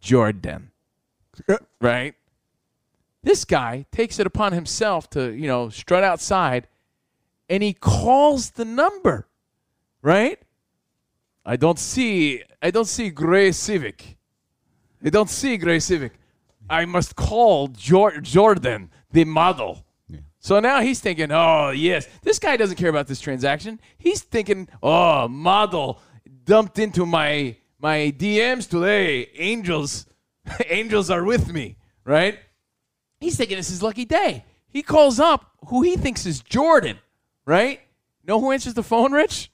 Jordan?" Right? This guy takes it upon himself to, you know, strut outside and he calls the number, right? I don't see I don't see gray Civic. I don't see gray Civic. I must call Jor- Jordan, the model. So now he's thinking, oh, yes. This guy doesn't care about this transaction. He's thinking, oh, model dumped into my my DMs today. Angels angels are with me, right? He's thinking it's his lucky day. He calls up who he thinks is Jordan, right? Know who answers the phone, Rich?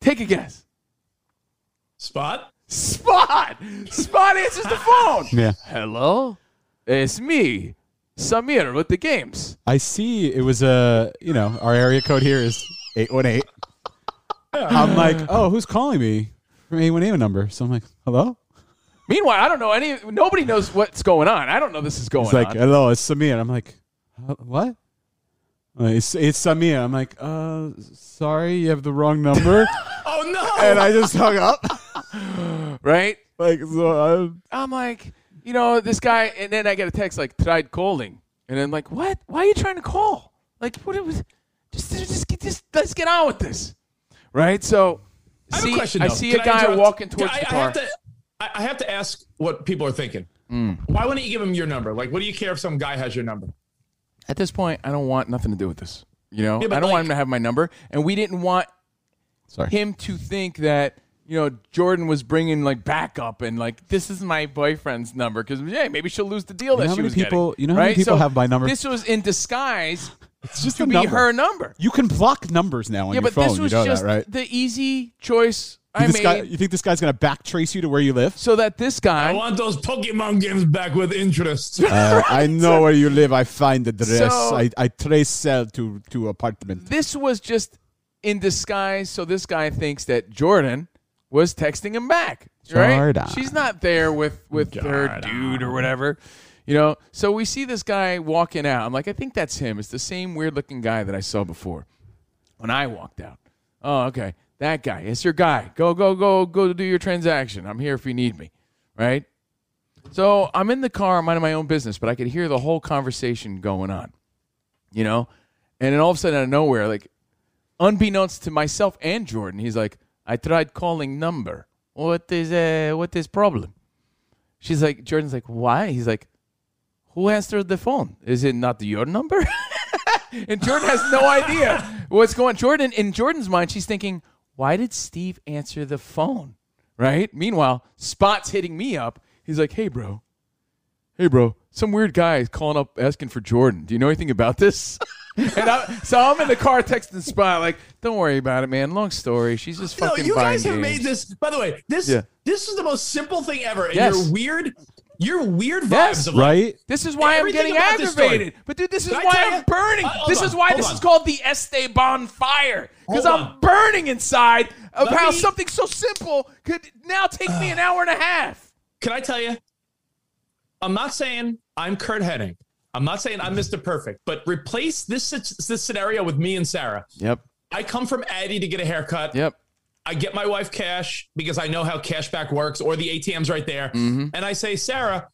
Take a guess. spot. Spot! Spot answers the phone. Yeah. Hello? It's me, Samir with the games. I see it was a, you know, our area code here is 818. I'm like, oh, who's calling me from 818 number? So I'm like, hello? Meanwhile, I don't know any. Nobody knows what's going on. I don't know this is going on. It's like, on. hello, it's Samir. I'm like, what? Uh, It's, it's Samir. I'm like, uh, sorry, you have the wrong number. Oh no! and I just hung up. right? Like, so I'm like, you know, this guy, and then I get a text like tried calling, and I'm like, what? Why are you trying to call? Like, what? It was just, just, get, just let's get on with this, right? So, I have see, a question. I see Can a guy walking towards I, the I have to, I, I have to ask what people are thinking. Hmm. Why wouldn't you give him your number? Like, what do you care if some guy has your number? At this point, I don't want nothing to do with this. You know, Yeah, I don't want him to have my number, and we didn't want sorry. him to think that you know Jordan was bringing like backup and like this is my boyfriend's number because yeah maybe she'll lose the deal You that know how she many was people- getting. you know how many right? people So have my number? This was in disguise It's just to be number. her number. You can block numbers now on yeah, your but phone. this was you know just that, right? the easy choice You I think, this made guy, you think this guy's going to backtrace you to where you live? so that this guy, I want those Pokemon games back with interest. Uh, I know where you live. I find address. So- I, I trace cell to, to apartment. this was just in disguise, so this guy thinks that Jordan was texting him back. Right? Jordan. She's not there with with her dude or whatever. You know, so we see this guy walking out. I'm like, I think that's him. It's the same weird looking guy that I saw before when I walked out. Oh, okay. That guy. It's your guy. Go, go, go, go do your transaction. I'm here if you need me. Right? So I'm in the car, I'm minding my own business, but I could hear the whole conversation going on, you know? And then all of a sudden, out of nowhere, like, unbeknownst to myself and Jordan, he's like, I tried calling number. What is, uh, what is problem? She's like, Jordan's like, why? He's like, who answered the phone? Is it not your number? and Jordan has no idea what's going Jordan, in Jordan's mind, she's thinking, why did Steve answer the phone? Right? Meanwhile, Spot's hitting me up. He's like, hey, bro. Hey, bro. Some weird guy is calling up asking for Jordan. Do you know anything about this? and I, so I'm in the car texting Spot, like, don't worry about it, man. Long story. She's just fucking." No, you guys have games. made this. By the way, this Yeah. this is the most simple thing ever. And Yes. your weird, your weird vibes Yes, of like, Right? This is why I'm getting about this story. aggravated. But dude, this is Can why I'm burning. Uh, this on, is why this on. is called the Esteban fire. Because I'm on. burning inside of Let how me- something so simple could now take me an hour and a half. Can I tell you? I'm not saying I'm Curt Hennig. I'm not saying I'm Mr. Perfect, but replace this this scenario with me and Sarah. Yep. I come from Addie to get a haircut. Yep. I get my wife cash because I know how cashback works, or the ATM's right there. Mm-hmm. And I say, Sarah,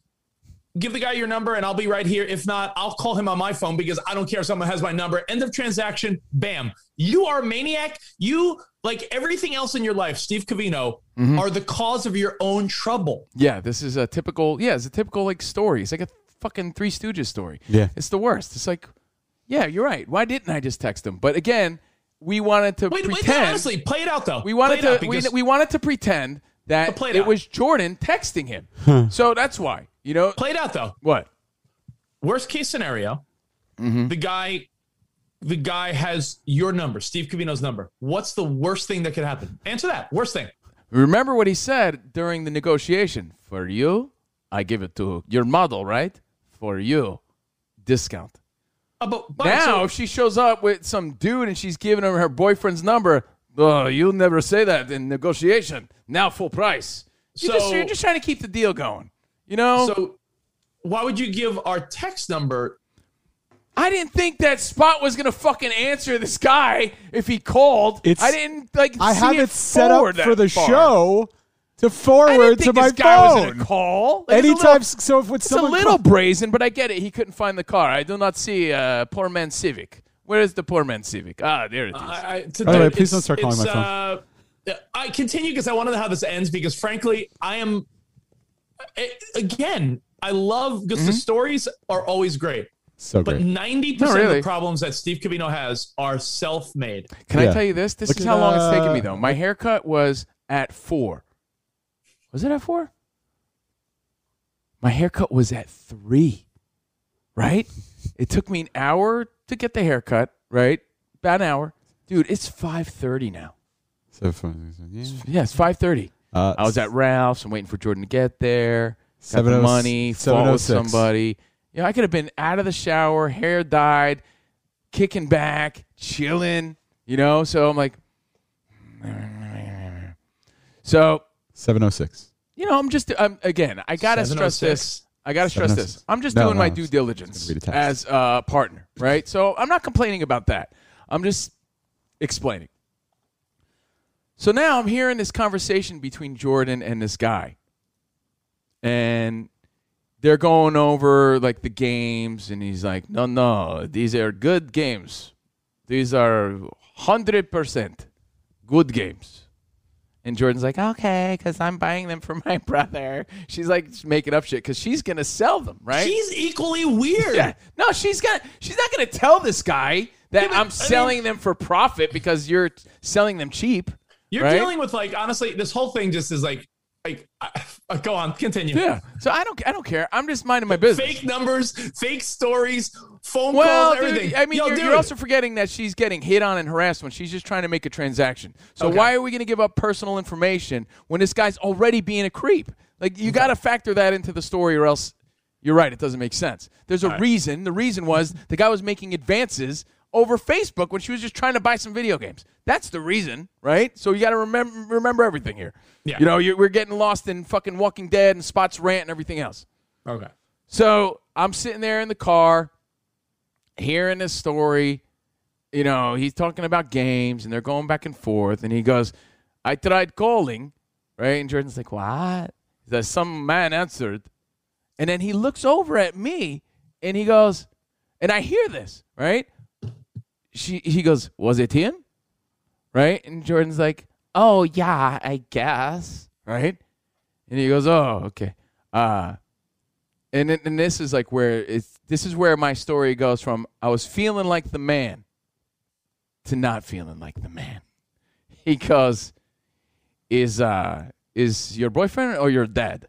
give the guy your number and I'll be right here. If not, I'll call him on my phone because I don't care if someone has my number. End of transaction. Bam. You are a maniac. You, like everything else in your life, Steve Covino, Mm-hmm. are the cause of your own trouble. Yeah, this is a typical. Yeah, it's a typical like story. It's like a fucking Three Stooges story. Yeah. it's the worst. It's like, yeah, you're right. Why didn't I just text him? But again, we wanted to Wait, wait, pretend. no, honestly, play it out though. we wanted Play it out to we, we wanted to pretend that play it it out. was Jordan texting him. so that's why. You know play it out though. what? Worst case scenario, Mm-hmm. the guy, the guy has your number, Steve Covino's number. What's the worst thing that could happen? Answer that. Worst thing. Remember what he said during the negotiation. For you, I give it to your model, right? For you, discount. Uh, but, but now, so- if she shows up with some dude and she's giving him her boyfriend's number, oh, you'll never say that in negotiation. Now, full price. You just, So- you're just trying to keep the deal going. You know, So, why would you give our text number? I didn't think that Spot was gonna fucking answer this guy if he called. It's- I didn't like. I see have it set up for the far. show to I forward didn't to my this guy was phone. gonna call. Like, it's a Anytime, little- so if with It's a little call- brazen, but I get it. He couldn't find the car. I do not see a poor man Civic. Where is the poor man Civic? Ah, there it is. I, I, to, By the way, please don't start calling my it's, Uh, I continue because I want to know how this ends because, frankly, I am. eh, again, I love because Mm-hmm. the stories are always great. so But great. ninety No, percent of the problems that Steve Covino has are self-made. Can I tell you this? This Look is at, how long it's taken me uh, though. My haircut was at four. Was it at four? My haircut was at three. Right? It took me an hour to get the haircut. Right? About an hour, dude. It's five thirty now. So fun. Yeah. Yeah, it's five thirty. Uh, I was at Ralph's. I'm waiting for Jordan to get there. Got Seven the oh- money. Fought with somebody. You know, I could have been out of the shower, hair dyed, kicking back, chilling. You know, so I'm like, so 706. you know, I'm just um, again. I gotta stress this. I gotta stress this. I'm just No, doing no, my I'm due diligence gonna read a as a partner, right? So I'm not complaining about that. I'm just explaining. So now I'm hearing this conversation between Jordan and this guy, and they're going over like the games, and he's like, "No, no, these are good games. These are hundred percent good games." And Jordan's like, okay, because I'm buying them for my brother. She's like making up shit because she's gonna sell them, right? She's equally weird. yeah. No, she's gonna. She's not gonna tell this guy that Yeah, but, I I'm selling them for profit because you're selling them cheap. You're right? dealing with like honestly, this whole thing just is like like uh, go on, continue. Yeah. So I don't. I don't care. I'm just minding my business. Fake numbers, fake stories, phone Well, calls, dude, everything. I mean, Yo, you're, you're also forgetting that she's getting hit on and harassed when she's just trying to make a transaction. So Okay. why are we going to give up personal information when this guy's already being a creep? Like you got to factor that into the story, or else you're right. It doesn't make sense. There's a reason. The reason was the guy was making advances over Facebook when she was just trying to buy some video games. That's the reason, right? So you got to remember remember everything here. Yeah. You know, we're getting lost in fucking Walking Dead and Spots rant and everything else. okay. So I'm sitting there in the car, hearing this story. You know, he's talking about games and they're going back and forth. And he goes, I tried calling, right? And Jordan's like, What? That some man answered. And then he looks over at me and he goes, and I hear this, right? She he goes, Was it him? Right? And Jordan's like, Oh yeah, I guess. Right? And he goes, Oh, okay. Uh and and this is like where it's this is where my story goes from I was feeling like the man to not feeling like the man. Goes, Is uh is your boyfriend or your dad?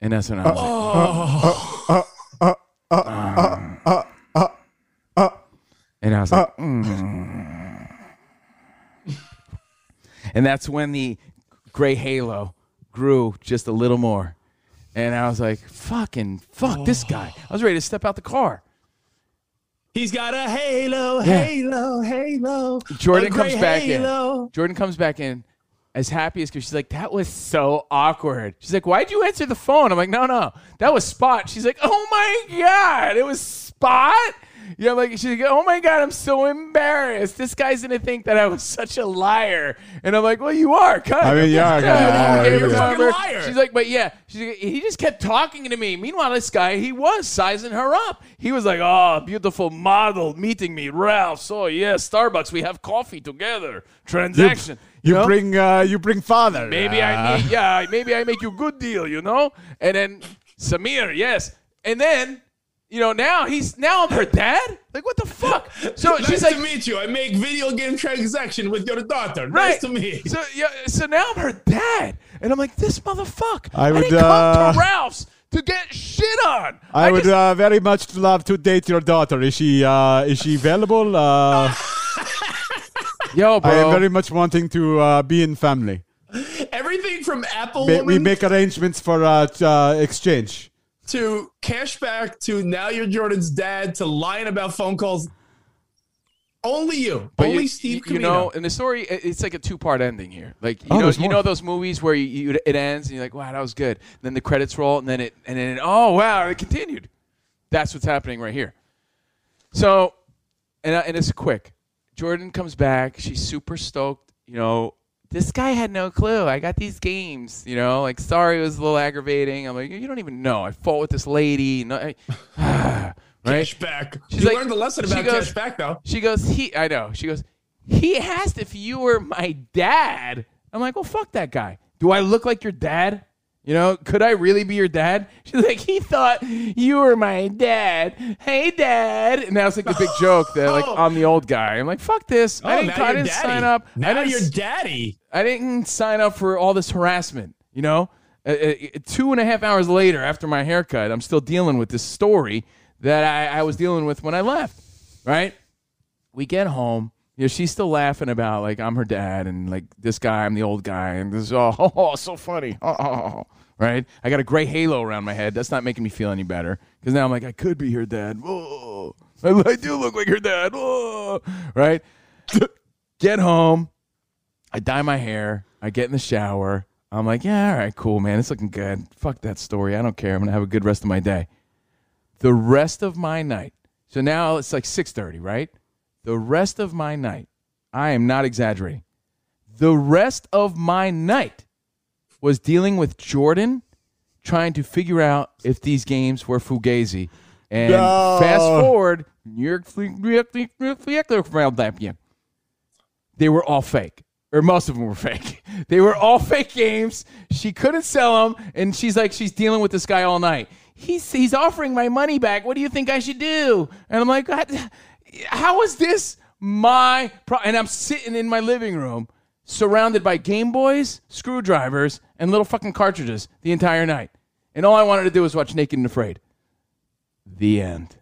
And that's when I was like, And I was like, "Mm." and that's when the gray halo grew just a little more. And I was like, fucking fuck this oh. guy. I was ready to step out the car. He's got a halo, Yeah. halo, halo. Jordan comes back halo. in. Jordan comes back in as happy as because she's like, that was so awkward. She's like, why'd you answer the phone? I'm like, no, no, that was Spot. She's like, oh my God, it was Spot? Yeah, I'm like she's like, oh my god, I'm so embarrassed. This guy's gonna think that I was such a liar, and I'm like, well, you are kind I mean, you are Yeah, kinda- you yeah, gave yeah. Fucking liar. She's like, but yeah, she's like, he just kept talking to me. Meanwhile, this guy, he was sizing her up. He was like, oh, beautiful model meeting me, Ralph. So yeah, Starbucks, we have coffee together. Transaction. You know? bring uh, you bring father. Maybe uh, I need, yeah, maybe I make you a good deal, you know? And then Samir, yes. And then, you know, now he's now I'm her dad? Like what the fuck? So nice she's like to meet you. I make video game transaction with your daughter. Right. Nice to meet. So yeah, so now I'm her dad. And I'm like, this motherfucker. I would, didn't come uh, to Ralph's to get shit on. I, would just- uh, very much love to date your daughter. Is she uh, is she available? Uh, Yo, I am very much wanting to uh, be in family. Everything from Apple Ma- Woman we make arrangements for uh, t- uh, exchange. To cashback to now you're Jordan's dad to lying about phone calls. Only you. But Only you, Steve you, you Camino. know, in the story, it's like a two-part ending here. Like you Oh, know, you know those movies where you, you, it ends and you're like, "Wow, that was good." then the credits roll, and then it, and then oh wow, it continued. That's what's happening right here. So, and uh, and it's quick. Jordan comes back. She's super stoked. You know, this guy had no clue. I got these games. You know, like sorry, it was a little aggravating. I'm like, you don't even know. I fought with this lady. No, I, right? Cashback. She's you like- learned the lesson she about goes- cashback though. She goes, he, I know. She goes, he asked if you were my dad. I'm like, well, fuck that guy. Do I look like your dad? You know, could I really be your dad? She's like, he thought you were my dad. Hey, dad. And that was like the big joke that like I'm the old guy. I'm like, fuck this. I Oh, didn't, now I didn't daddy. sign up. Now I didn't, you're daddy. I didn't sign up for all this harassment. You know, uh, uh, two and a half hours later, after my haircut, I'm still dealing with this story that I, I was dealing with when I left. Right? We get home. You know, she's still laughing about like I'm her dad and like this guy, I'm the old guy, and this is oh, all oh, oh, so funny. Oh, oh, oh, oh. right? I got a gray halo around my head. That's not making me feel any better because now I'm like I could be her dad. Whoa. I, I do look like her dad. Whoa. Right? Get home. I dye my hair. I get in the shower. I'm like, yeah, all right, cool, man. It's looking good. Fuck that story. I don't care. I'm gonna have a good rest of my day. The rest of my night. So now it's like 6:30, right? The rest of my night. I am not exaggerating. The rest of my night was dealing with Jordan trying to figure out if these games were fugazi. And No. fast forward, they were all fake. Or most of them were fake. They were all fake games. She couldn't sell them, and she's like, she's dealing with this guy all night. He's he's offering my money back. What do you think I should do? And I'm like, "God, how is this my pro-? And I'm sitting in my living room, surrounded by Game Boys, screwdrivers, and little fucking cartridges the entire night. And all I wanted to do was watch Naked and Afraid. The end.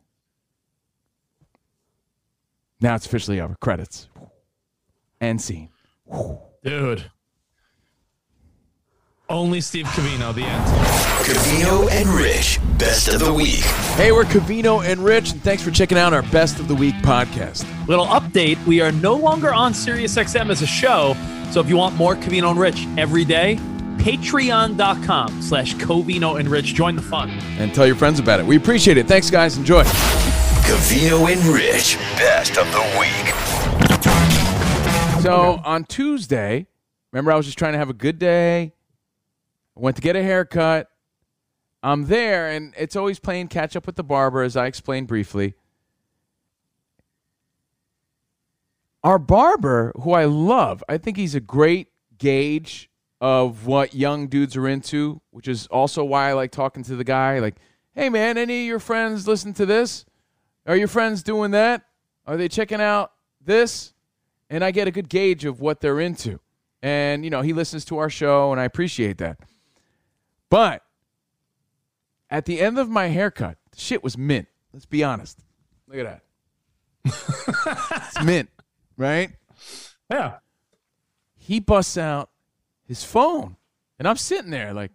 Now it's officially over. Credits. End scene. Dude. Only Steve Camino, the end. Covino and Rich, best of the week. Hey, we're Covino and Rich, and thanks for checking out our Best of the Week podcast. Little update we are no longer on SiriusXM as a show. So if you want more Covino and Rich every day, patreon.com slash Covino and Rich. Join the fun. And tell your friends about it. We appreciate it. Thanks, guys. Enjoy. Covino and Rich, best of the week. So on Tuesday, remember I was just trying to have a good day. I went to get a haircut. I'm there, and it's always playing catch up with the barber, as I explained briefly. Our barber, who I love, I think he's a great gauge of what young dudes are into, which is also why I like talking to the guy. Like, hey, man, any of your friends listen to this? Are your friends doing that? Are they checking out this? And I get a good gauge of what they're into. And, you know, he listens to our show, and I appreciate that. But at the end of my haircut, the shit was mint. Let's be honest. Look at that. it's mint, right? Yeah. He busts out his phone, and I'm sitting there like,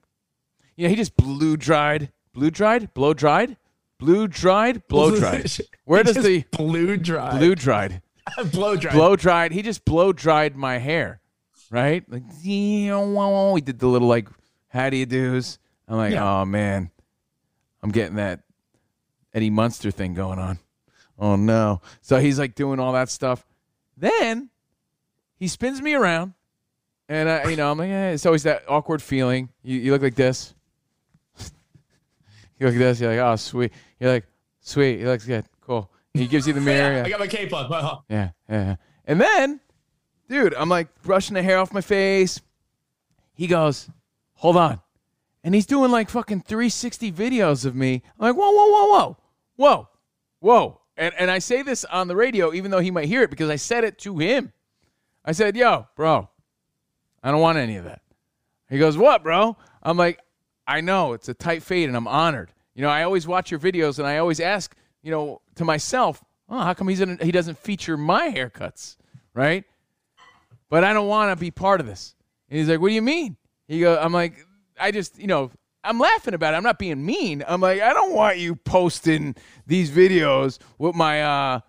yeah, he just blue dried, blue dried, blow dried, blue dried, blow dried. Where He does the blue dried, blue dried, blow dried, blow dried? He just blow dried my hair, right? Like, he did the little like, how do you do's? I'm like, Yeah. oh man, I'm getting that Eddie Munster thing going on. Oh no. So he's like doing all that stuff. Then he spins me around, and I, you know, I'm like, eh, it's always that awkward feeling. You, you look like this. you look like this. You're like, oh, sweet. You're like, sweet. He looks good. Cool. He gives you the mirror. Yeah, yeah. I got my cape on. Yeah, yeah. yeah. And then, dude, I'm like brushing the hair off my face. He goes, hold on. And he's doing like fucking 360 videos of me. I'm like, whoa, whoa, whoa, whoa, whoa, whoa. And, and I say this on the radio, even though he might hear it, because I said it to him. I said, yo, bro, I don't want any of that. He goes, what, bro? I'm like, I know it's a tight fade and I'm honored. You know, I always watch your videos and I always ask, you know, to myself, oh, how come he's in, he doesn't feature my haircuts, right? But I don't want to be part of this. And he's like, what do you mean? He goes, I'm like, I just, you know, I'm laughing about it. I'm not being mean. I'm like, I don't want you posting these videos with my uh,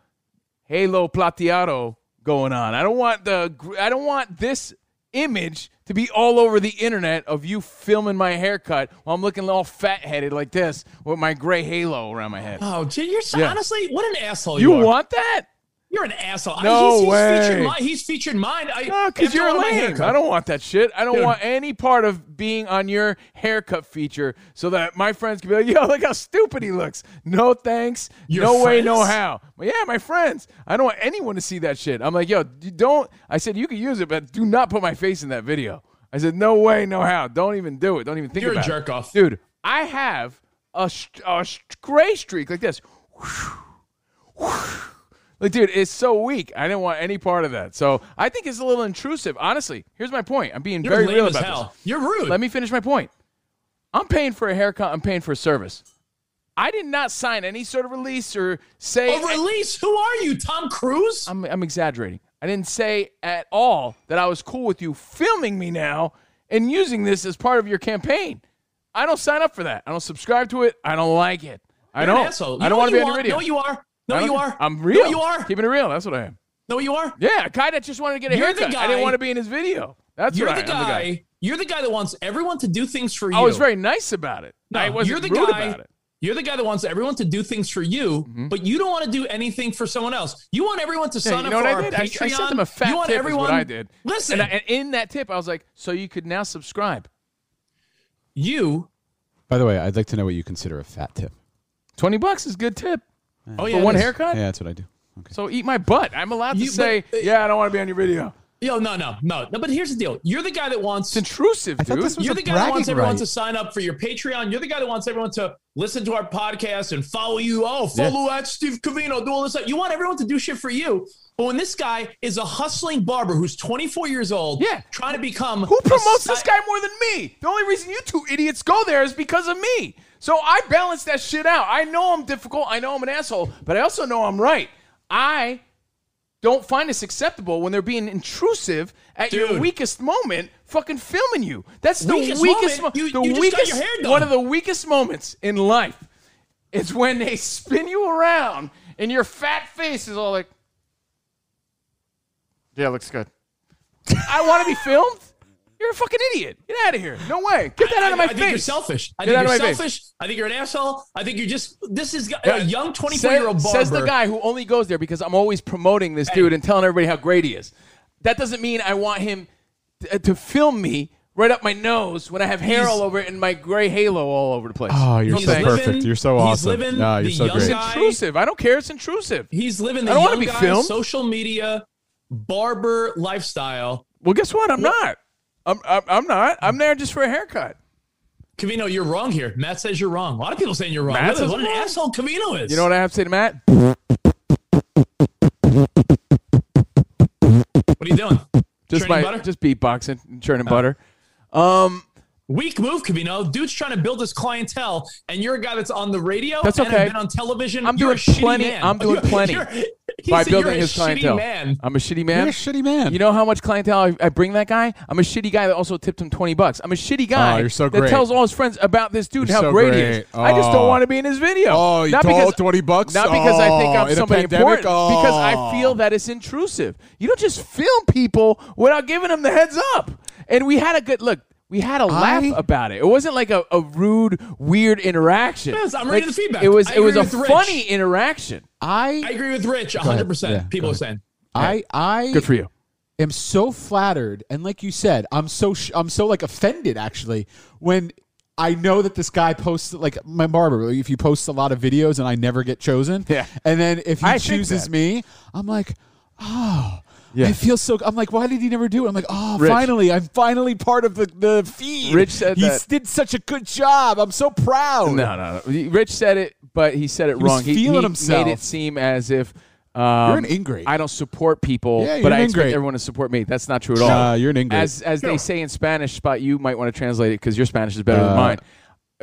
Halo Plateado going on. I don't want the, I don't want this image to be all over the internet of you filming my haircut while I'm looking all fat headed like this with my gray halo around my head. Oh, gee, you're so, Yeah. honestly, what an asshole you, You are. want that? You're an asshole. I No he's, he's way. Featured mine. He's featured mine. I, No, because you're lame. I don't want that shit. I don't Dude. want any part of being on your haircut feature so that my friends can be like, yo, look how stupid he looks. No thanks. Your no way, no how. But yeah, my friends. I don't want anyone to see that shit. I'm like, yo, don't. I said, you can use it, but do not put my face in that video. I said, no way, no how. Don't even do it. Don't even think You're about it. You're a jerk off. Dude, I have a, a gray streak like this. Like, dude, it's so weak. I didn't want any part of that. So I think it's a little intrusive. Honestly, here's my point. I'm being You're very real about hell. this. You're rude. Let me finish my point. I'm paying for a haircut. I'm paying for a service. I did not sign any sort of release or say. A release? Who are you, Tom Cruise? I'm, I'm exaggerating. I didn't say at all that I was cool with you filming me now and using this as part of your campaign. I don't sign up for that. I don't subscribe to it. I don't like it. I You're an don't. I don't want to be on your video. No, you are. I No, you are. I'm real. No, you are. Keeping it real. That's what I am. No, you are. Yeah, a guy that just wanted to get a You're the haircut. I didn't want to be in his video. That's You're what the I am. guy, You're the guy that wants everyone to do things for you. I was very nice about it. No, I wasn't you're the rude guy. about it. You're the guy that wants everyone to do things for you, Mm-hmm. but you don't want to do anything for someone else. You want everyone to Yeah, sign you know up what for I our did? I, I Patreon. sent them a fat you want tip. everyone. Is what I did. Listen, and, I, and in that tip, I was like, so you could now subscribe. you. By the way, I'd like to know what you consider a fat tip. Twenty bucks is a good tip Oh for yeah, one it is. haircut. Yeah, that's what I do. Okay. So eat my butt. I'm allowed to say, but, uh, yeah, I don't want to be on your video. Yo, no, no, no, no. But here's the deal. You're the guy that wants. It's intrusive, I thought dude. this was You're a the guy that wants everyone right. to sign up for your Patreon. You're the guy that wants everyone to listen to our podcast and follow you. Oh, follow at Steve Covino, do all this stuff. You want everyone to do shit for you. But when this guy is a hustling barber who's 24 years old, Yeah. trying to become Who promotes si- this guy more than me? The only reason you two idiots go there is because of me. So I balance that shit out. I know I'm difficult. I know I'm an asshole, but I also know I'm right. I don't find this acceptable when they're being intrusive at your weakest moment, fucking filming you. That's the Weakest weakest, moment? mo- You- the you just got weakest, your hair done. one of the weakest moments in life. is when they spin you around and your fat face is all like, "Yeah, looks good." I want to be filmed. You're a fucking idiot. Get out of here. No way. Get that I, out of my I face. think you're selfish. I Get think out you're of my face. selfish. I think you're an asshole. I think you're just. This is Yeah. a young 24 year old barber. Says the guy who only goes there because I'm always promoting this dude and telling everybody how great he is. That doesn't mean I want him to, uh, to film me right up my nose when I have hair He's- all over it and my gray halo all over the place. Oh, you're He's so living- perfect. You're so he's awesome. living no, you're the so young great. guy- intrusive. I don't care. It's intrusive. He's living the I don't young wanna be guy, filmed. social media barber lifestyle. Well, guess what? I'm not. I'm, I'm, I'm not. I'm there just for a haircut. Camino, you're wrong here. Matt says you're wrong. A lot of people saying you're wrong. Matt What, an wrong? asshole Camino is. You know what I have to say to Matt? What are you doing? Just Churning my butter? just beatboxing, and churning butter. Um, Weak move, Camino. Dude's trying to build his clientele, and you're a guy that's on the radio. That's okay. have been on television. I'm You're doing a plenty- Man. I'm doing You're- plenty you're- by said building you're a his shitty clientele. Man. I'm a shitty man. You're a shitty man. You know how much clientele I, I bring that guy? I'm a shitty guy that also tipped him 20 bucks. I'm a shitty oh, guy Oh, you're so great. that tells all his friends about this dude You're and how so great, he is. great. I just don't Oh. want to be in his video. Oh, you not told because 20 bucks? Not because I think Oh, I'm somebody pandemic? important. Because I Oh. feel that it's intrusive. You don't just film people without giving them the heads up. And we had a good look. We had a laugh about it. It wasn't like a, a rude, weird interaction. Yes, I'm Like, ready to feedback. It was I it was a with Rich. funny interaction. I I, agree with Rich 100. ahead. percent Yeah, People are ahead. saying. I, I Good for you. am so flattered, and like you said, I'm so sh- I'm so like offended actually when I know that this guy posts like my barber. If you post a lot of videos and I never get chosen, Yeah. and then if he I think chooses that. me, I'm like, oh. Yeah. I feel so. I'm like, why did he never do it? I'm like, oh, Rich. finally, I'm finally part of the, the feed. Rich said he that- did such a good job. I'm so proud. No, no, no. Rich said it, but he said it He wrong. He, feeling he himself. made it seem as if um, You're an ingrate. I don't support people, Yeah, you're but I expect ingrate. everyone to support me. That's not true at all. Nah, you're an ingrate. As as they say in Spanish, Spot, you might want to translate it because your Spanish is better than Uh, mine.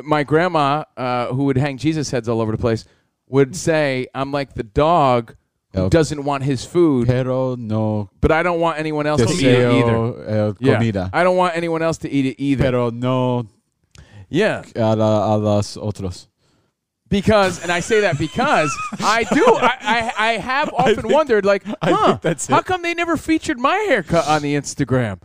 My grandma, uh, who would hang Jesus heads all over the place, would say, "I'm like the dog who doesn't want his food, Pero no but I don't want anyone else to eat it either." deseo Yeah, comida. I don't want anyone else to eat it either. Pero no yeah, a, la, a los otros. because and I say that because I do I, I, I have often wondered like huh think that's how it. come they never featured my haircut on the Instagram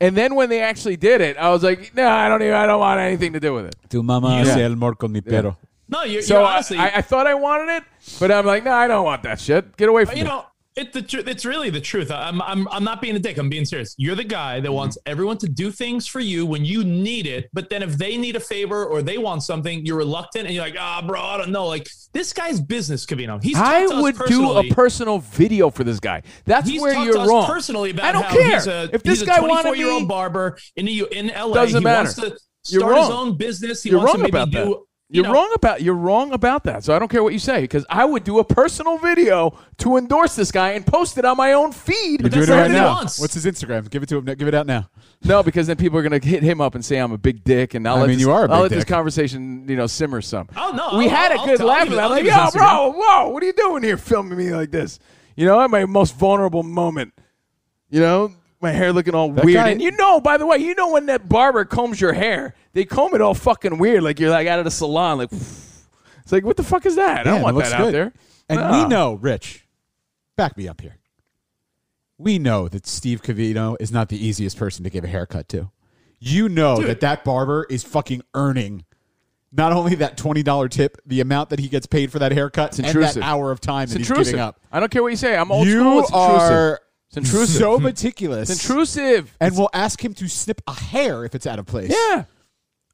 and then when they actually did it I was like no I don't even I don't want anything to do with it Tu mamá Yeah. hace el amor con mi perro. No, you're, so you're I, honestly. I, I thought I wanted it but I'm like no I don't want that shit get away from you me know, it, the tr- it's really the truth. I'm, I'm, I'm not being a dick. I'm being serious. You're the guy Mm-hmm. that wants everyone to do things for you when you need it. But then if they need a favor or they want something, you're reluctant and you're like, ah, bro, I don't know. Like this guy's business, Covino. He's I talked to us would do a personal video for this guy that's He's where you're wrong personally about I don't care he's a, if this he's guy a wanted 24 year me old barber in the, in LA. Doesn't he matter. wants to You're start his own business. He You're wants wrong to maybe about do. that. You You're know, wrong about you're wrong about that. So I don't care what you say because I would do a personal video to endorse this guy and post it on my own feed. You're that's doing it right now. wants. What's his Instagram? Give it to him. Give it out now. No, because then people are gonna hit him up and say I'm a big dick, and I'll I let mean, this, you are a I'll big let this conversation you know simmer some. Oh, no, we I'll- had a I'll- good I'll laugh. give it- I'm like, yo, his bro, whoa, what are you doing here, filming me like this? You know, at my most vulnerable moment. You know, my hair looking all That weird, guy- and you know, by the way, you know when that barber combs your hair, they comb it all fucking weird, like you're like out of the salon, like. It's like, what the fuck is that? I don't want that out good. there. And No. we know, Rich, back me up here. We know that Steve Covino is not the easiest person to give a haircut to. You know Dude. that that barber is fucking earning not only that twenty dollar tip, the amount that he gets paid for that haircut, and that intrusive. hour of time It's that he's giving up. I don't care what you say. I'm old school. You It's intrusive. are It's intrusive. so meticulous, It's intrusive. and we'll ask him to snip a hair if it's out of place. yeah.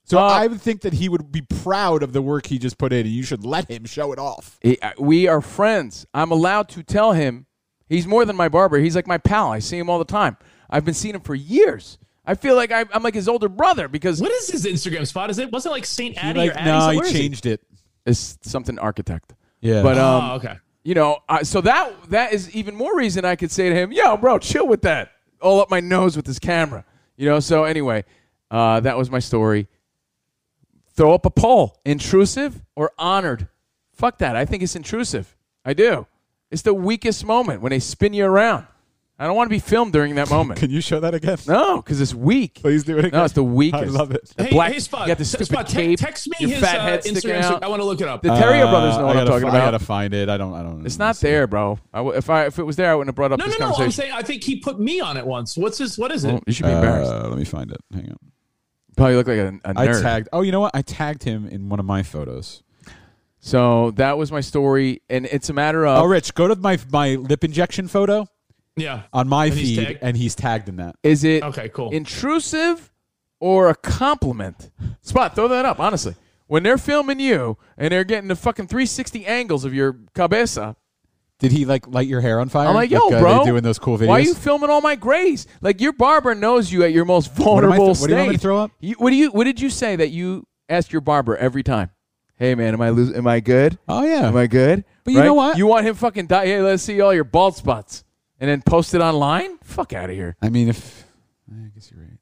So Uh, I would think that he would be proud of the work he just put in, and you should let him show it off. He- uh, we are friends. I'm allowed to tell him he's more than my barber. He's like my pal. I see him all the time. I've been seeing him for years. I feel like I, I'm like his older brother because What is his Instagram spot? Is it wasn't it like Saint He Addy like, or Addy? no, So he where is changed it. it's something architect. Yeah. But um, oh, okay. You know, uh, so that that is even more reason I could say to him, "Yo, bro, chill with that." All up my nose with his camera. You know. So anyway, uh, that was my story. Throw up a poll: intrusive or honored? Fuck that. I think it's intrusive. I do. It's the weakest moment when they spin you around. I don't want to be filmed during that moment. Can you show that again? No, because it's weak. Please do it again. No, it's the weakest. I love it. The Hey, black, hey, Spot. You got the T- stupid Spot, te- cape. text me your his fat uh, head sticking Instagram. out. I want to look it up. The Terrier Uh, brothers know what I'm gotta talking I about. gotta find it. I don't. I don't. It's not there, bro. I w- if I if it was there, I wouldn't have brought up no, this no, no. I'm saying I think he put me on it once. What's his? What is it? Well, you should be embarrassed. Uh, let me find it. Hang on. Probably look like a, a I nerd. tagged. Oh, you know what? I tagged him in one of my photos. so that was my story, and it's a matter of Oh, Rich, go to my my lip injection photo yeah. on my And feed, tagged? and he's tagged in that. is it Okay, cool. intrusive or a compliment? Spot, throw that up, honestly. When they're filming you and they're getting the fucking 360 angles of your cabeza, Did he like light your hair on fire? I'm like, yo, uh, they bro, doing those cool videos. Why are you filming all my grays? Like your barber knows you at your most am I vulnerable th- stage. what do you want me to throw up? You- what do you? What did you say that you asked your barber every time? Hey man, am I lose? Am I good? oh yeah. Am I good? But you know what? You want him fucking die? Hey, let's see all your bald spots, and then post it online. Fuck out of here. I mean, if I guess you're right,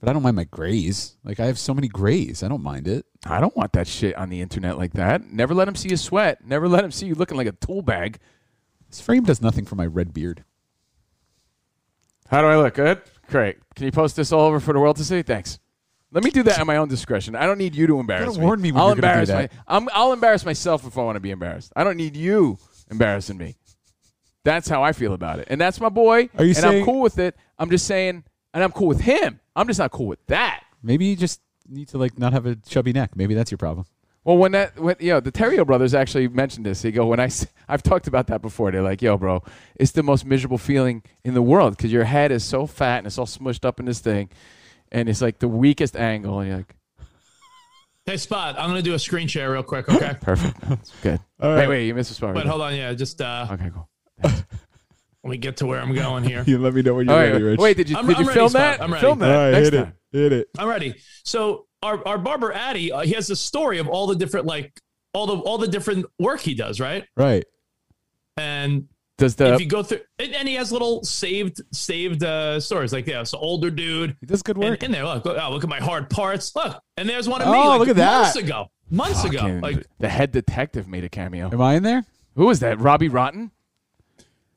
but I don't mind my grays. Like I have so many grays, I don't mind it. I don't want that shit on the internet like that. Never let him see you sweat. Never let him see you looking like a tool bag. This frame does nothing for my red beard. How do I look? Good? Great. Can you post this all over for the world to see? Thanks. Let me do that at my own discretion. I don't need you to embarrass me. warn me when I'll you're gonna do embarrass that. my I'm, I'll embarrass myself if I want to be embarrassed. I don't need you embarrassing me. That's how I feel about it. And that's my boy. Are you and saying- I'm cool with it. I'm just saying and I'm cool with him. I'm just not cool with that. Maybe you just need to like not have a chubby neck. Maybe that's your problem. Well, when that, when, you know, the Terrio brothers actually mentioned this. They go, when I, I've talked about that before. They're like, yo, bro, it's the most miserable feeling in the world because your head is so fat and it's all smushed up in this thing, and it's like the weakest angle. And you're like, Hey, Spot, I'm going to do a screen share real quick, okay? perfect, That's good. All Wait, wait, you missed a spot. but Right hold on, yeah, just uh. Okay, cool. Let me get to where I'm going here. You let me know when you're ready. All right, wait, did you I'm- did you I'm ready, film Spot. that? I'm ready. Film that next time. Hit it. I'm ready. So our, our barber Addy, uh, he has a story of all the different like all the all the different work he does, right? Right. And Does the if you go through, and, and he has little saved saved uh, stories like yeah, so older dude. He does good And work. in there, look, look, oh, look at my hard parts. Look, and there's one of me. Oh, like, look at that. Months ago, months ago, fucking- like, the head detective made a cameo? Am I in there? Who was that? Robbie Rotten?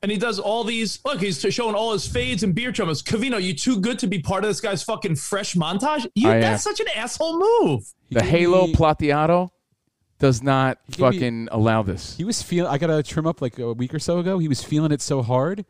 And he does all these. Look, he's showing all his fades and beard trimmers. Covino, you too good to be part of this guy's fucking fresh montage. You, I am. that's such an asshole move. The Halo me- Plateado does not He gave me- fucking allow this. He was feeling. I got a trim up like a week or so ago. He was feeling it so hard.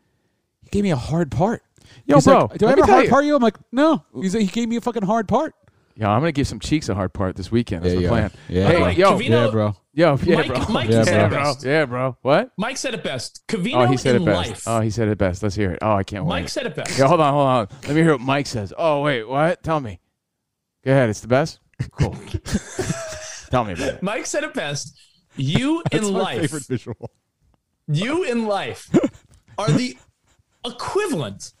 He gave me a hard part. Yo, He's bro, like, do I let have a hard you. part? You? I'm like, no. He's like, he gave me a fucking hard part. Yo, I'm gonna give some cheeks a hard part this weekend. That's Yeah, the you plan. are. Yeah, hey, bro. yo, Covino- yeah, bro. yo, yeah, Mike- bro. Mike Yeah, said bro. it best. Yeah, bro. What? Mike said it best. Covino Oh, he said in it best. life. Oh, he said it best. Let's hear it. Oh, I can't wait. Mike said it best. Yeah, hold on, hold on. Let me hear what Mike says. Oh, wait, what? Tell me. Go ahead. It's the best. Cool. Tell me about it. Mike said it best. You That's in my life, favorite visual. you in life are the equivalent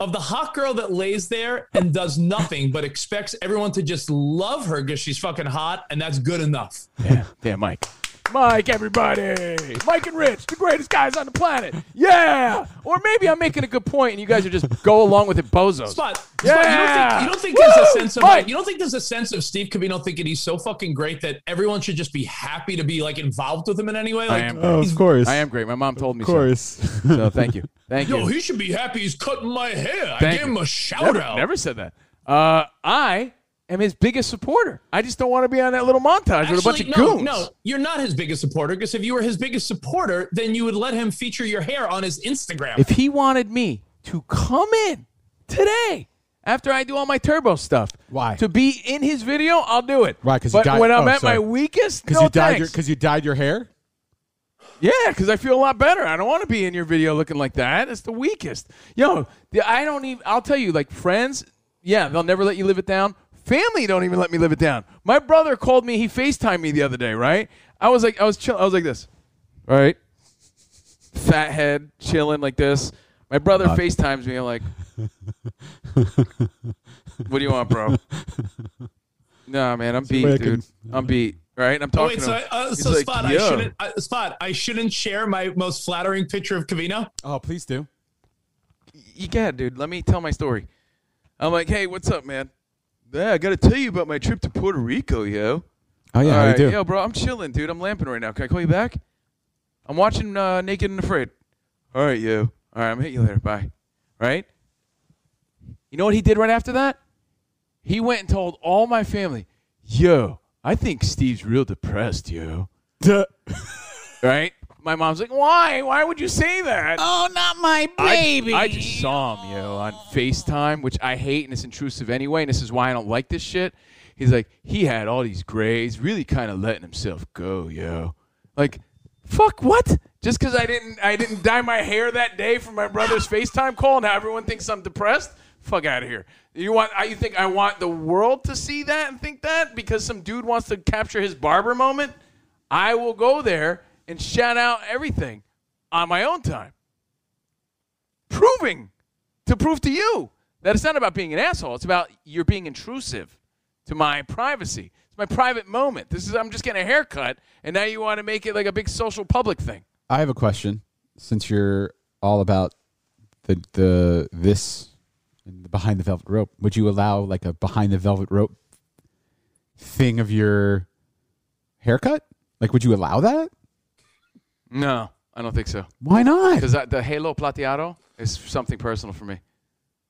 of the hot girl that lays there and does nothing but expects everyone to just love her because she's fucking hot and that's good enough. Yeah, damn, Mike. Mike, everybody. Mike and Rich, the greatest guys on the planet. Yeah. Or maybe I'm making a good point and you guys are just go along with it, bozos. Spot. Spot, Yeah. you don't think, you don't think there's a sense of Mike. you don't think there's a sense of Steve Covino thinking he's so fucking great that everyone should just be happy to be like involved with him in any way? Like, am. Oh, of course. I am great. My mom told me Of course. so. So thank you. Thank Yo, you. Yo, he should be happy he's cutting my hair. I Thank gave you. him a shout never, out. never said that. Uh, I am his biggest supporter. I just don't want to be on that little montage with a bunch of no, goons. no, you're not his biggest supporter because if you were his biggest supporter, then you would let him feature your hair on his Instagram. If he wanted me to come in today after I do all my turbo stuff, Why? to be in his video? I'll do it. Why? 'Cause because but dyed- when I'm oh, at my weakest, Because no you dyed your because you dyed your hair. Yeah, because I feel a lot better. I don't want to be in your video looking like that. It's the weakest. Yo, I don't even. I'll tell you, like friends, yeah, they'll never let you live it down. Family don't even let me live it down. My brother called me. He Facetimed me the other day. Right? I was like, I was chill. I was like this. All right, fat head, chilling like this. My brother Facetimes me. I'm like, what do you want, bro? Nah, man, I'm beat, way dude. I'm beat. Right? I'm oh, talking wait, to so, him. uh, so like, spot, I shouldn't, uh, spot, I shouldn't share my most flattering picture of Covino. Oh, please do. you got, dude. Let me tell my story. I'm like, hey, what's up, man? Yeah, I got to tell you about my trip to Puerto Rico, yo. Oh yeah, All how right, you do? Yo, bro, I'm chilling, dude. I'm lamping right now. Can I call you back? I'm watching uh, Naked and Afraid. All right, yo. All right, I'm hit you later. Bye. Right? You know what he did right after that? He went and told all my family, yo, I think Steve's real depressed, yo. Right? My mom's like, why? Why would you say that? oh, not my I, I just saw him, yo, on FaceTime, which I hate and it's intrusive anyway, and this is why I don't like this shit. He's like, he had all these grays, really kind of letting himself go, yo. Like, fuck what? Just because I didn't I didn't dye my hair that day for my brother's FaceTime call, now everyone thinks I'm depressed? Fuck out of here. You want? I- You think I want the world to see that and think that because some dude wants to capture his barber moment? I will go there and shout out everything on my own time, proving to prove to you that it's not about being an asshole. It's about you're being intrusive to my privacy. It's my private moment. This is I'm just getting a haircut, and now you want to make it like a big social public thing. I have a question. Since you're all about the the this and the behind the velvet rope, would you allow like a behind the velvet rope thing of your haircut? Like, would you allow that? No, I don't think so. Why not? Because the halo plateado is something personal for me.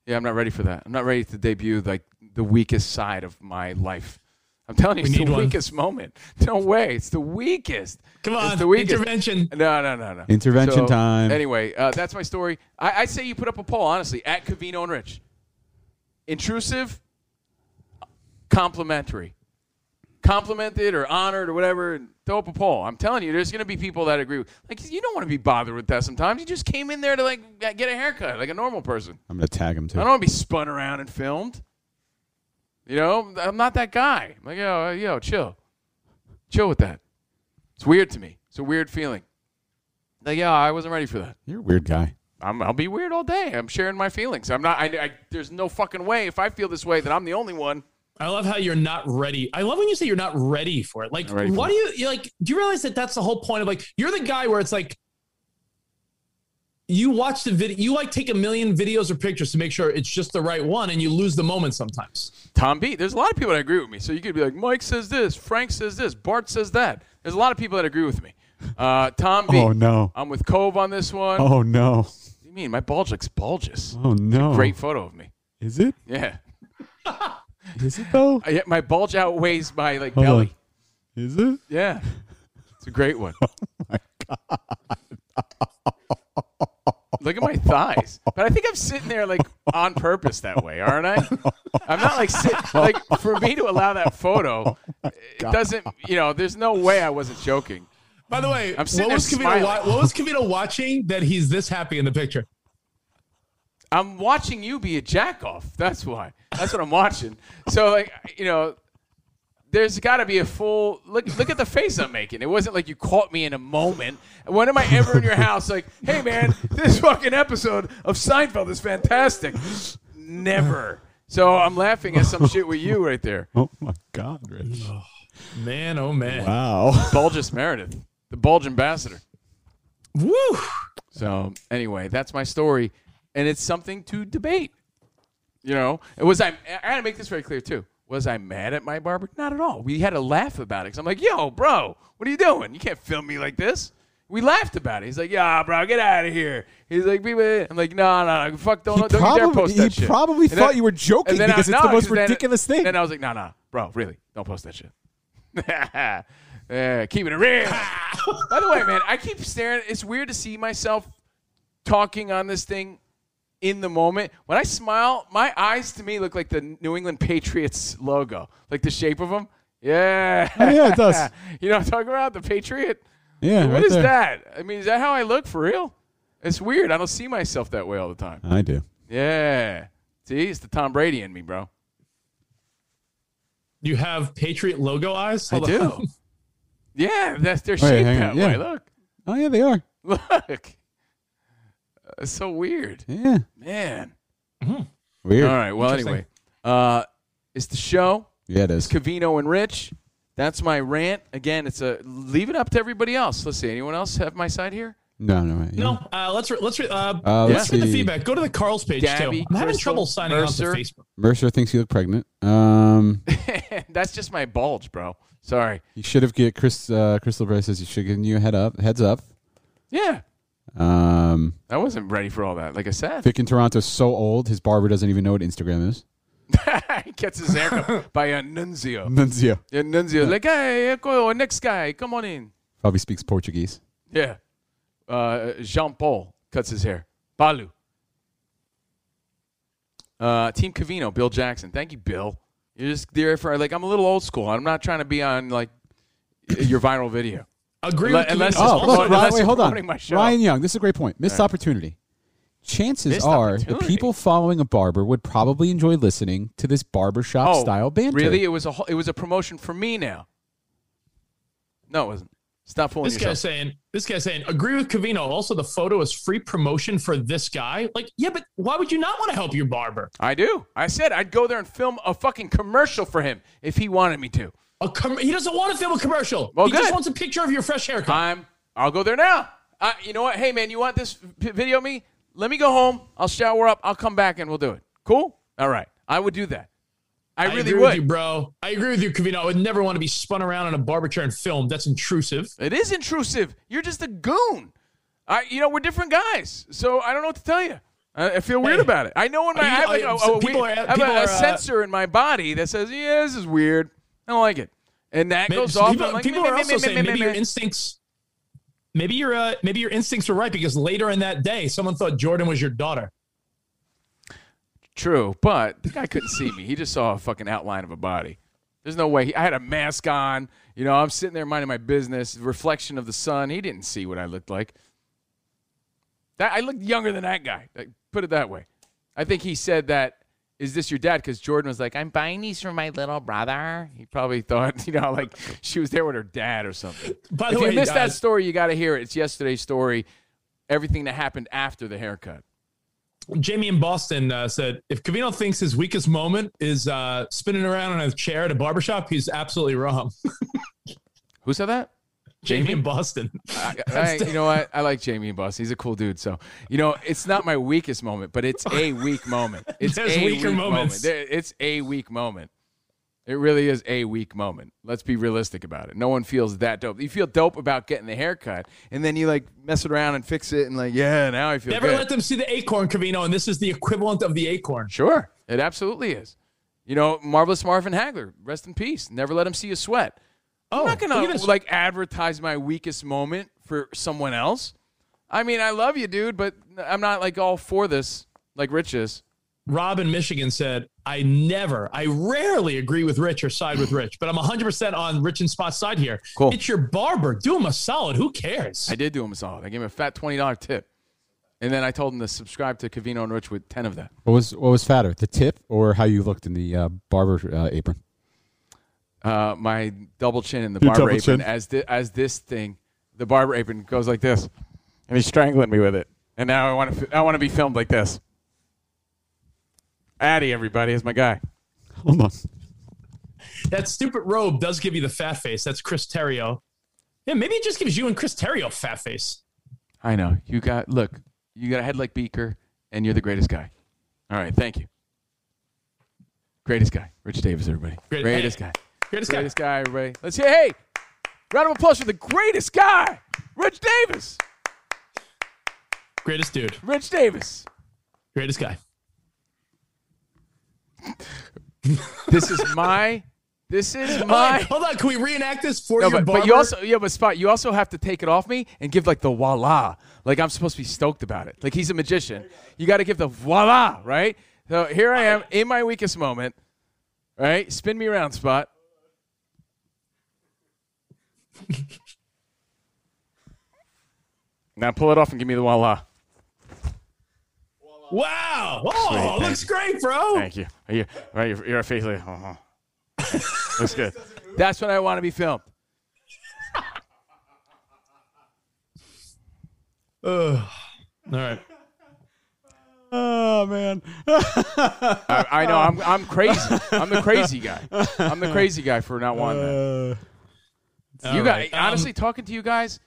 Yeah, I'm not ready for that. I'm not ready to debut like the weakest side of my life. I'm telling you, We it's the one. weakest moment. No way, it's the weakest. Come It's on, the weakest. intervention. No, no, no, no. Intervention time. Anyway, uh, that's my story. I, I say you put up a poll, honestly, at Covino and Rich. Intrusive, complimentary. Complimented or honored or whatever, and throw up a poll. I'm telling you, there's going to be people that agree. with Like, you don't want to be bothered with that sometimes. You just came in there to, like, get a haircut like a normal person. I'm gonna tag him too. I don't want to be spun around and filmed. You know, I'm not that guy. I'm like, yo, uh, yo, chill. Chill with that. It's weird to me. It's a weird feeling. Like, yeah, I wasn't ready for that. You're a weird guy. I'm, I'll be weird all day. I'm sharing my feelings. I'm not. I, I, there's no fucking way. If I feel this way, that I'm the only one. I love how you're not ready. I love when you say you're not ready for it. Like, Not ready for why do you you like? Do you realize that that's the whole point of like you're the guy where it's like you watch the video, you like take a million videos or pictures to make sure it's just the right one, and you lose the moment sometimes. Tom B. There's a lot of people that agree with me. So you could be like, Mike says this, Frank says this, Bart says that. There's a lot of people that agree with me. Uh, Tom B. Oh, no. I'm with Cove on this one. Oh no. What do you mean? My bulge looks bulges. Oh no. Great photo of me. Is it? Yeah. Is it though? I, my bulge outweighs my like Hold belly. on. Is it? Yeah. It's a great one. oh my god! Look at my thighs. But I think I'm sitting there like on purpose that way, aren't I? I'm not like sit like for me to allow that photo. Oh, it doesn't, you know, there's no way I wasn't joking. By the way, I'm sitting what was wa- what was Covino watching that he's this happy in the picture? I'm watching you be a jack off. That's why. That's what I'm watching. So like, you know, there's got to be a full look. Look at the face I'm making. It wasn't like you caught me in a moment. When am I ever in your house? Like, hey man, this fucking episode of Seinfeld is fantastic. Never. So I'm laughing at some shit with you right there. Oh my God, Rich. Man, oh man, Wow. Bulgus Meredith, the Bulge ambassador. woo! So anyway, that's my story, and it's something to debate. You know, it was I. I got to make this very clear too. Was I mad at my barber? Not at all. We had a laugh about it. Cause I'm like, yo, bro, what are you doing? You can't film me like this. We laughed about it. He's like, yeah, bro, get out of here. He's like, "Be with-" I'm like, no, no, no, fuck, don't, He don't you dare probably- post that he shit. probably And thought you were joking then because I, it's the most 'cause then- ridiculous thing. Then I was like, no, no, bro, really, don't post that shit. yeah, keeping it real. By the way, man, I keep staring. It's weird to see myself talking on this thing in the moment. When I smile, my eyes to me look like the New England Patriots logo, like the shape of them. Yeah. Oh, yeah, it does. you know what I'm talking about? The Patriot? Yeah, What right is there. that? I mean, is that how I look for real? It's weird. I don't see myself that way all the time. I do. Yeah. See, it's the Tom Brady in me, bro. You have Patriot logo eyes. I do. Yeah, that's they're oh, Wait, shaped that on, yeah. way. Look, Oh yeah, they are. look. It's so weird, Yeah. man. Weird. All right. Well, Interesting. anyway, uh, it's the show. Yeah, it is. Covino and Rich. That's my rant. Again, it's a leave it up to everybody else. Let's see. Anyone else have my side here? No, no, right. No, uh, let's re- let's re- uh, Uh, let's let's read the see. feedback. Go to the Carl's page Gabby, too. I'm having Crystal, trouble signing Mercer. on to Facebook. Mercer thinks you look pregnant. Um, That's just my bulge, bro. Sorry. you should have get Chris. Uh, Crystal Bray says you should give you a head up, heads up. Yeah, Um, I wasn't ready for all that. Like I said, Vic in Toronto's so old, his barber doesn't even know what Instagram is. he gets his haircut by a nunzio. Nunzio Yeah, nunzio. Like, hey, go, next guy, come on in. probably speaks Portuguese. Yeah. Uh, Jean Paul cuts his hair. Balu. Uh, Team Covino, Bill Jackson. Thank you, Bill. You're just there for like I'm a little old school. I'm not trying to be on like your viral video. Agree Unless- with unless Covino. it's Oh, promoting- look, unless Ryan, wait, you're hold on. my show. Ryan Young, this is a great point. Missed opportunity. chances Missed are the opportunity. people following a barber would probably enjoy listening to this barbershop oh, style banter. Oh, Really? It was a whole- it was a promotion for me now. No, it wasn't. Stop fooling This yourself. guy's saying, this guy's saying, agree with Covino. Also, the photo is free promotion for this guy. Like, yeah, but why would you not want to help your barber? I do. I said I'd go there and film a fucking commercial for him if he wanted me to. A com- he doesn't want to film a commercial. Well, he just wants a picture of your fresh haircut. I'm. I'll go there now. Uh, you know what? Hey man, you want this p- video? of Me? Let me go home. I'll shower up. I'll come back and we'll do it. Cool. All right. I would do that. I, really agree would. with you, bro. I agree with you, Covino. I would never want to be spun around in a barber chair and filmed. That's intrusive. It is intrusive. You're just a goon. I, you know, we're different guys, so I don't know what to tell you. I, I feel weird Hey, about it. I know in my I you- have, like, a, a are- I have a, a are, uh, sensor in my body that says, "Yeah, this is weird. I don't like it," and that Maybe, goes off. people, like, people are also saying maybe your instincts, maybe your uh, maybe your instincts were right because later in that day, someone thought Jordan was your daughter. True, but the guy couldn't see me. He just saw a fucking outline of a body. There's no way. He, I had a mask on. You know, I'm sitting there minding my business. Reflection of the sun. He didn't see what I looked like. That I looked younger than that guy. Like, Put it that way. I think he said that. Is this your dad? Because Jordan was like, I'm buying these for my little brother. He probably thought, you know, like she was there with her dad or something. By the if way, you missed that story, you got to hear it. It's yesterday's story. Everything that happened after the haircut. Jamie in Boston uh, said, if Covino thinks his weakest moment is uh, spinning around in a chair at a barbershop, he's absolutely wrong. Who said that? Jamie in Boston. I, I, you know what? I like Jamie and Boston. He's a cool dude. So, you know, it's not my weakest moment, but it's a weak moment. It's There's a weaker weak moments. moment. It's a weak moment. It really is a weak moment. Let's be realistic about it. No one feels that dope. You feel dope about getting the haircut, and then you like mess it around and fix it, and like, yeah, now I feel Never good. let them see the acorn, Covino, and this is the equivalent of the acorn. Sure, it absolutely is. You know, marvelous Marvin Hagler, rest in peace. Never let him see you sweat. I'm Oh, not gonna at this. like advertise my weakest moment for someone else. I mean, I love you, dude, but I'm not like all for this like Rich is. Rob in Michigan said, I never, I rarely agree with Rich or side with Rich, but I'm 100% on Rich and Spot's side here. Cool. It's your barber. Do him a solid. Who cares? I did do him a solid. I gave him a fat twenty dollar tip, and then I told him to subscribe to Covino and Rich with ten of that. What was what was fatter, the tip or how you looked in the uh, barber uh, apron? Uh, my double chin in the Your barber apron chin. as thi- as this thing, the barber apron goes like this, and he's strangling me with it. And now I want to I want to be filmed like this. Addy, everybody, is my guy. Hold on. That stupid robe does give you the fat face. That's Chris Terrio. Yeah, maybe it just gives you and Chris Terrio fat face. I know you got look. You got a head like Beaker, and you're the greatest guy. All right, thank you. Greatest guy, Rich Davis, everybody. Great- greatest hey, guy. Greatest guy. Greatest guy, everybody. Let's hear. Hey, round of applause for the greatest guy, Rich Davis. Greatest dude. Rich Davis. Greatest guy. This is my. This is Hold on, my. hold on. Can we reenact this for No, your but, barber? but you also yeah, but spot you also have to take it off me and give like the voila. Like I'm supposed to be stoked about it. Like he's a magician. You got to give the voila, right? So here I am in my weakest moment. Right? Spin me around, spot. now pull it off and give me the voila. Wow. Oh, Sweet, looks you. great, bro. Thank you. Are you right? You're, you're a face like, uh-huh. looks good. That's what I want to be filmed. Ugh. All right. Oh man. I, I know I'm I'm crazy. I'm the crazy guy. I'm the crazy guy for not wanting that. Uh, you All guys. Um, honestly, talking to you guys,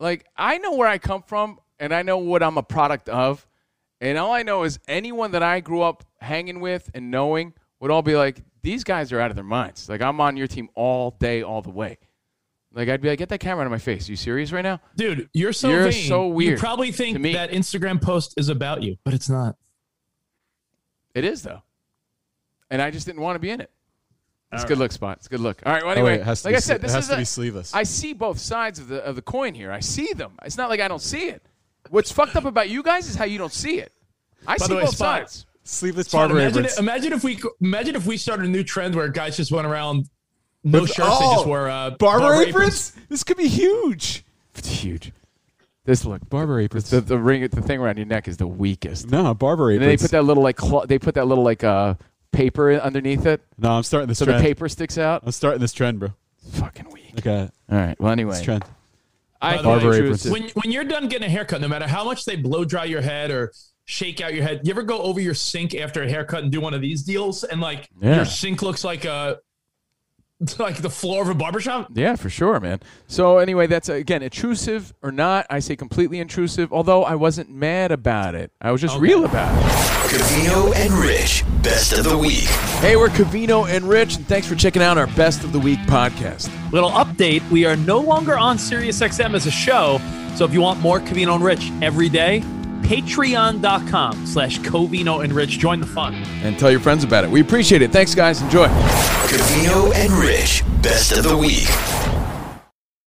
like I know where I come from and I know what I'm a product of, and all I know is anyone that I grew up hanging with and knowing would all be like, these guys are out of their minds. Like I'm on your team all day, all the way. Like I'd be like, get that camera out of my face. you serious right now? Dude, you're so You're vain. so weird You probably think that Instagram post is about you, but it's not. It is though, and I just didn't want to be in it. It's a good look spot. It's a good look. All right. Well, Oh, anyway, wait, it has to like be I said, this it has is to a- be sleeveless. I see both sides of the of the coin here. I see them. It's not like I don't see it. What's fucked up about you guys is how you don't see it. I By see way, both Spot, sides. Sleeveless Spot, barber imagine, aprons. it- imagine if we imagine if we started a new trend where guys just went around no With- shirts, they just oh, wore uh, barber, aprons? This could be huge. It's huge. This look, Barber aprons. the the ring, the thing around your neck is the weakest. no, barber And then they put that little like clo- they put that little like uh paper underneath it, no, I'm starting this so trend. the paper sticks out. I'm starting this trend, bro. Fucking weak. Look at it. All right. Well, anyway, This trend. I By way, aprons. aprons. when when you're done getting a haircut, no matter how much they blow dry your head or shake out your head, you ever go over your sink after a haircut and do one of these deals, and like Yeah. your sink looks like a like the floor of a barbershop? Yeah, for sure, man. So anyway, that's uh, again intrusive or not. I say completely intrusive. Although I wasn't mad about it, I was just real about it. Covino and Rich, best of the week. Hey, we're Covino and Rich, and thanks for checking out our Best of the Week podcast. Little update: We are no longer on SiriusXM as a show. So if you want more Covino and Rich every day, Patreon.com/slash Covino and Rich. Join the fun. And tell your friends about it. We appreciate it. Thanks, guys. Enjoy. Covino and Rich, best of the week.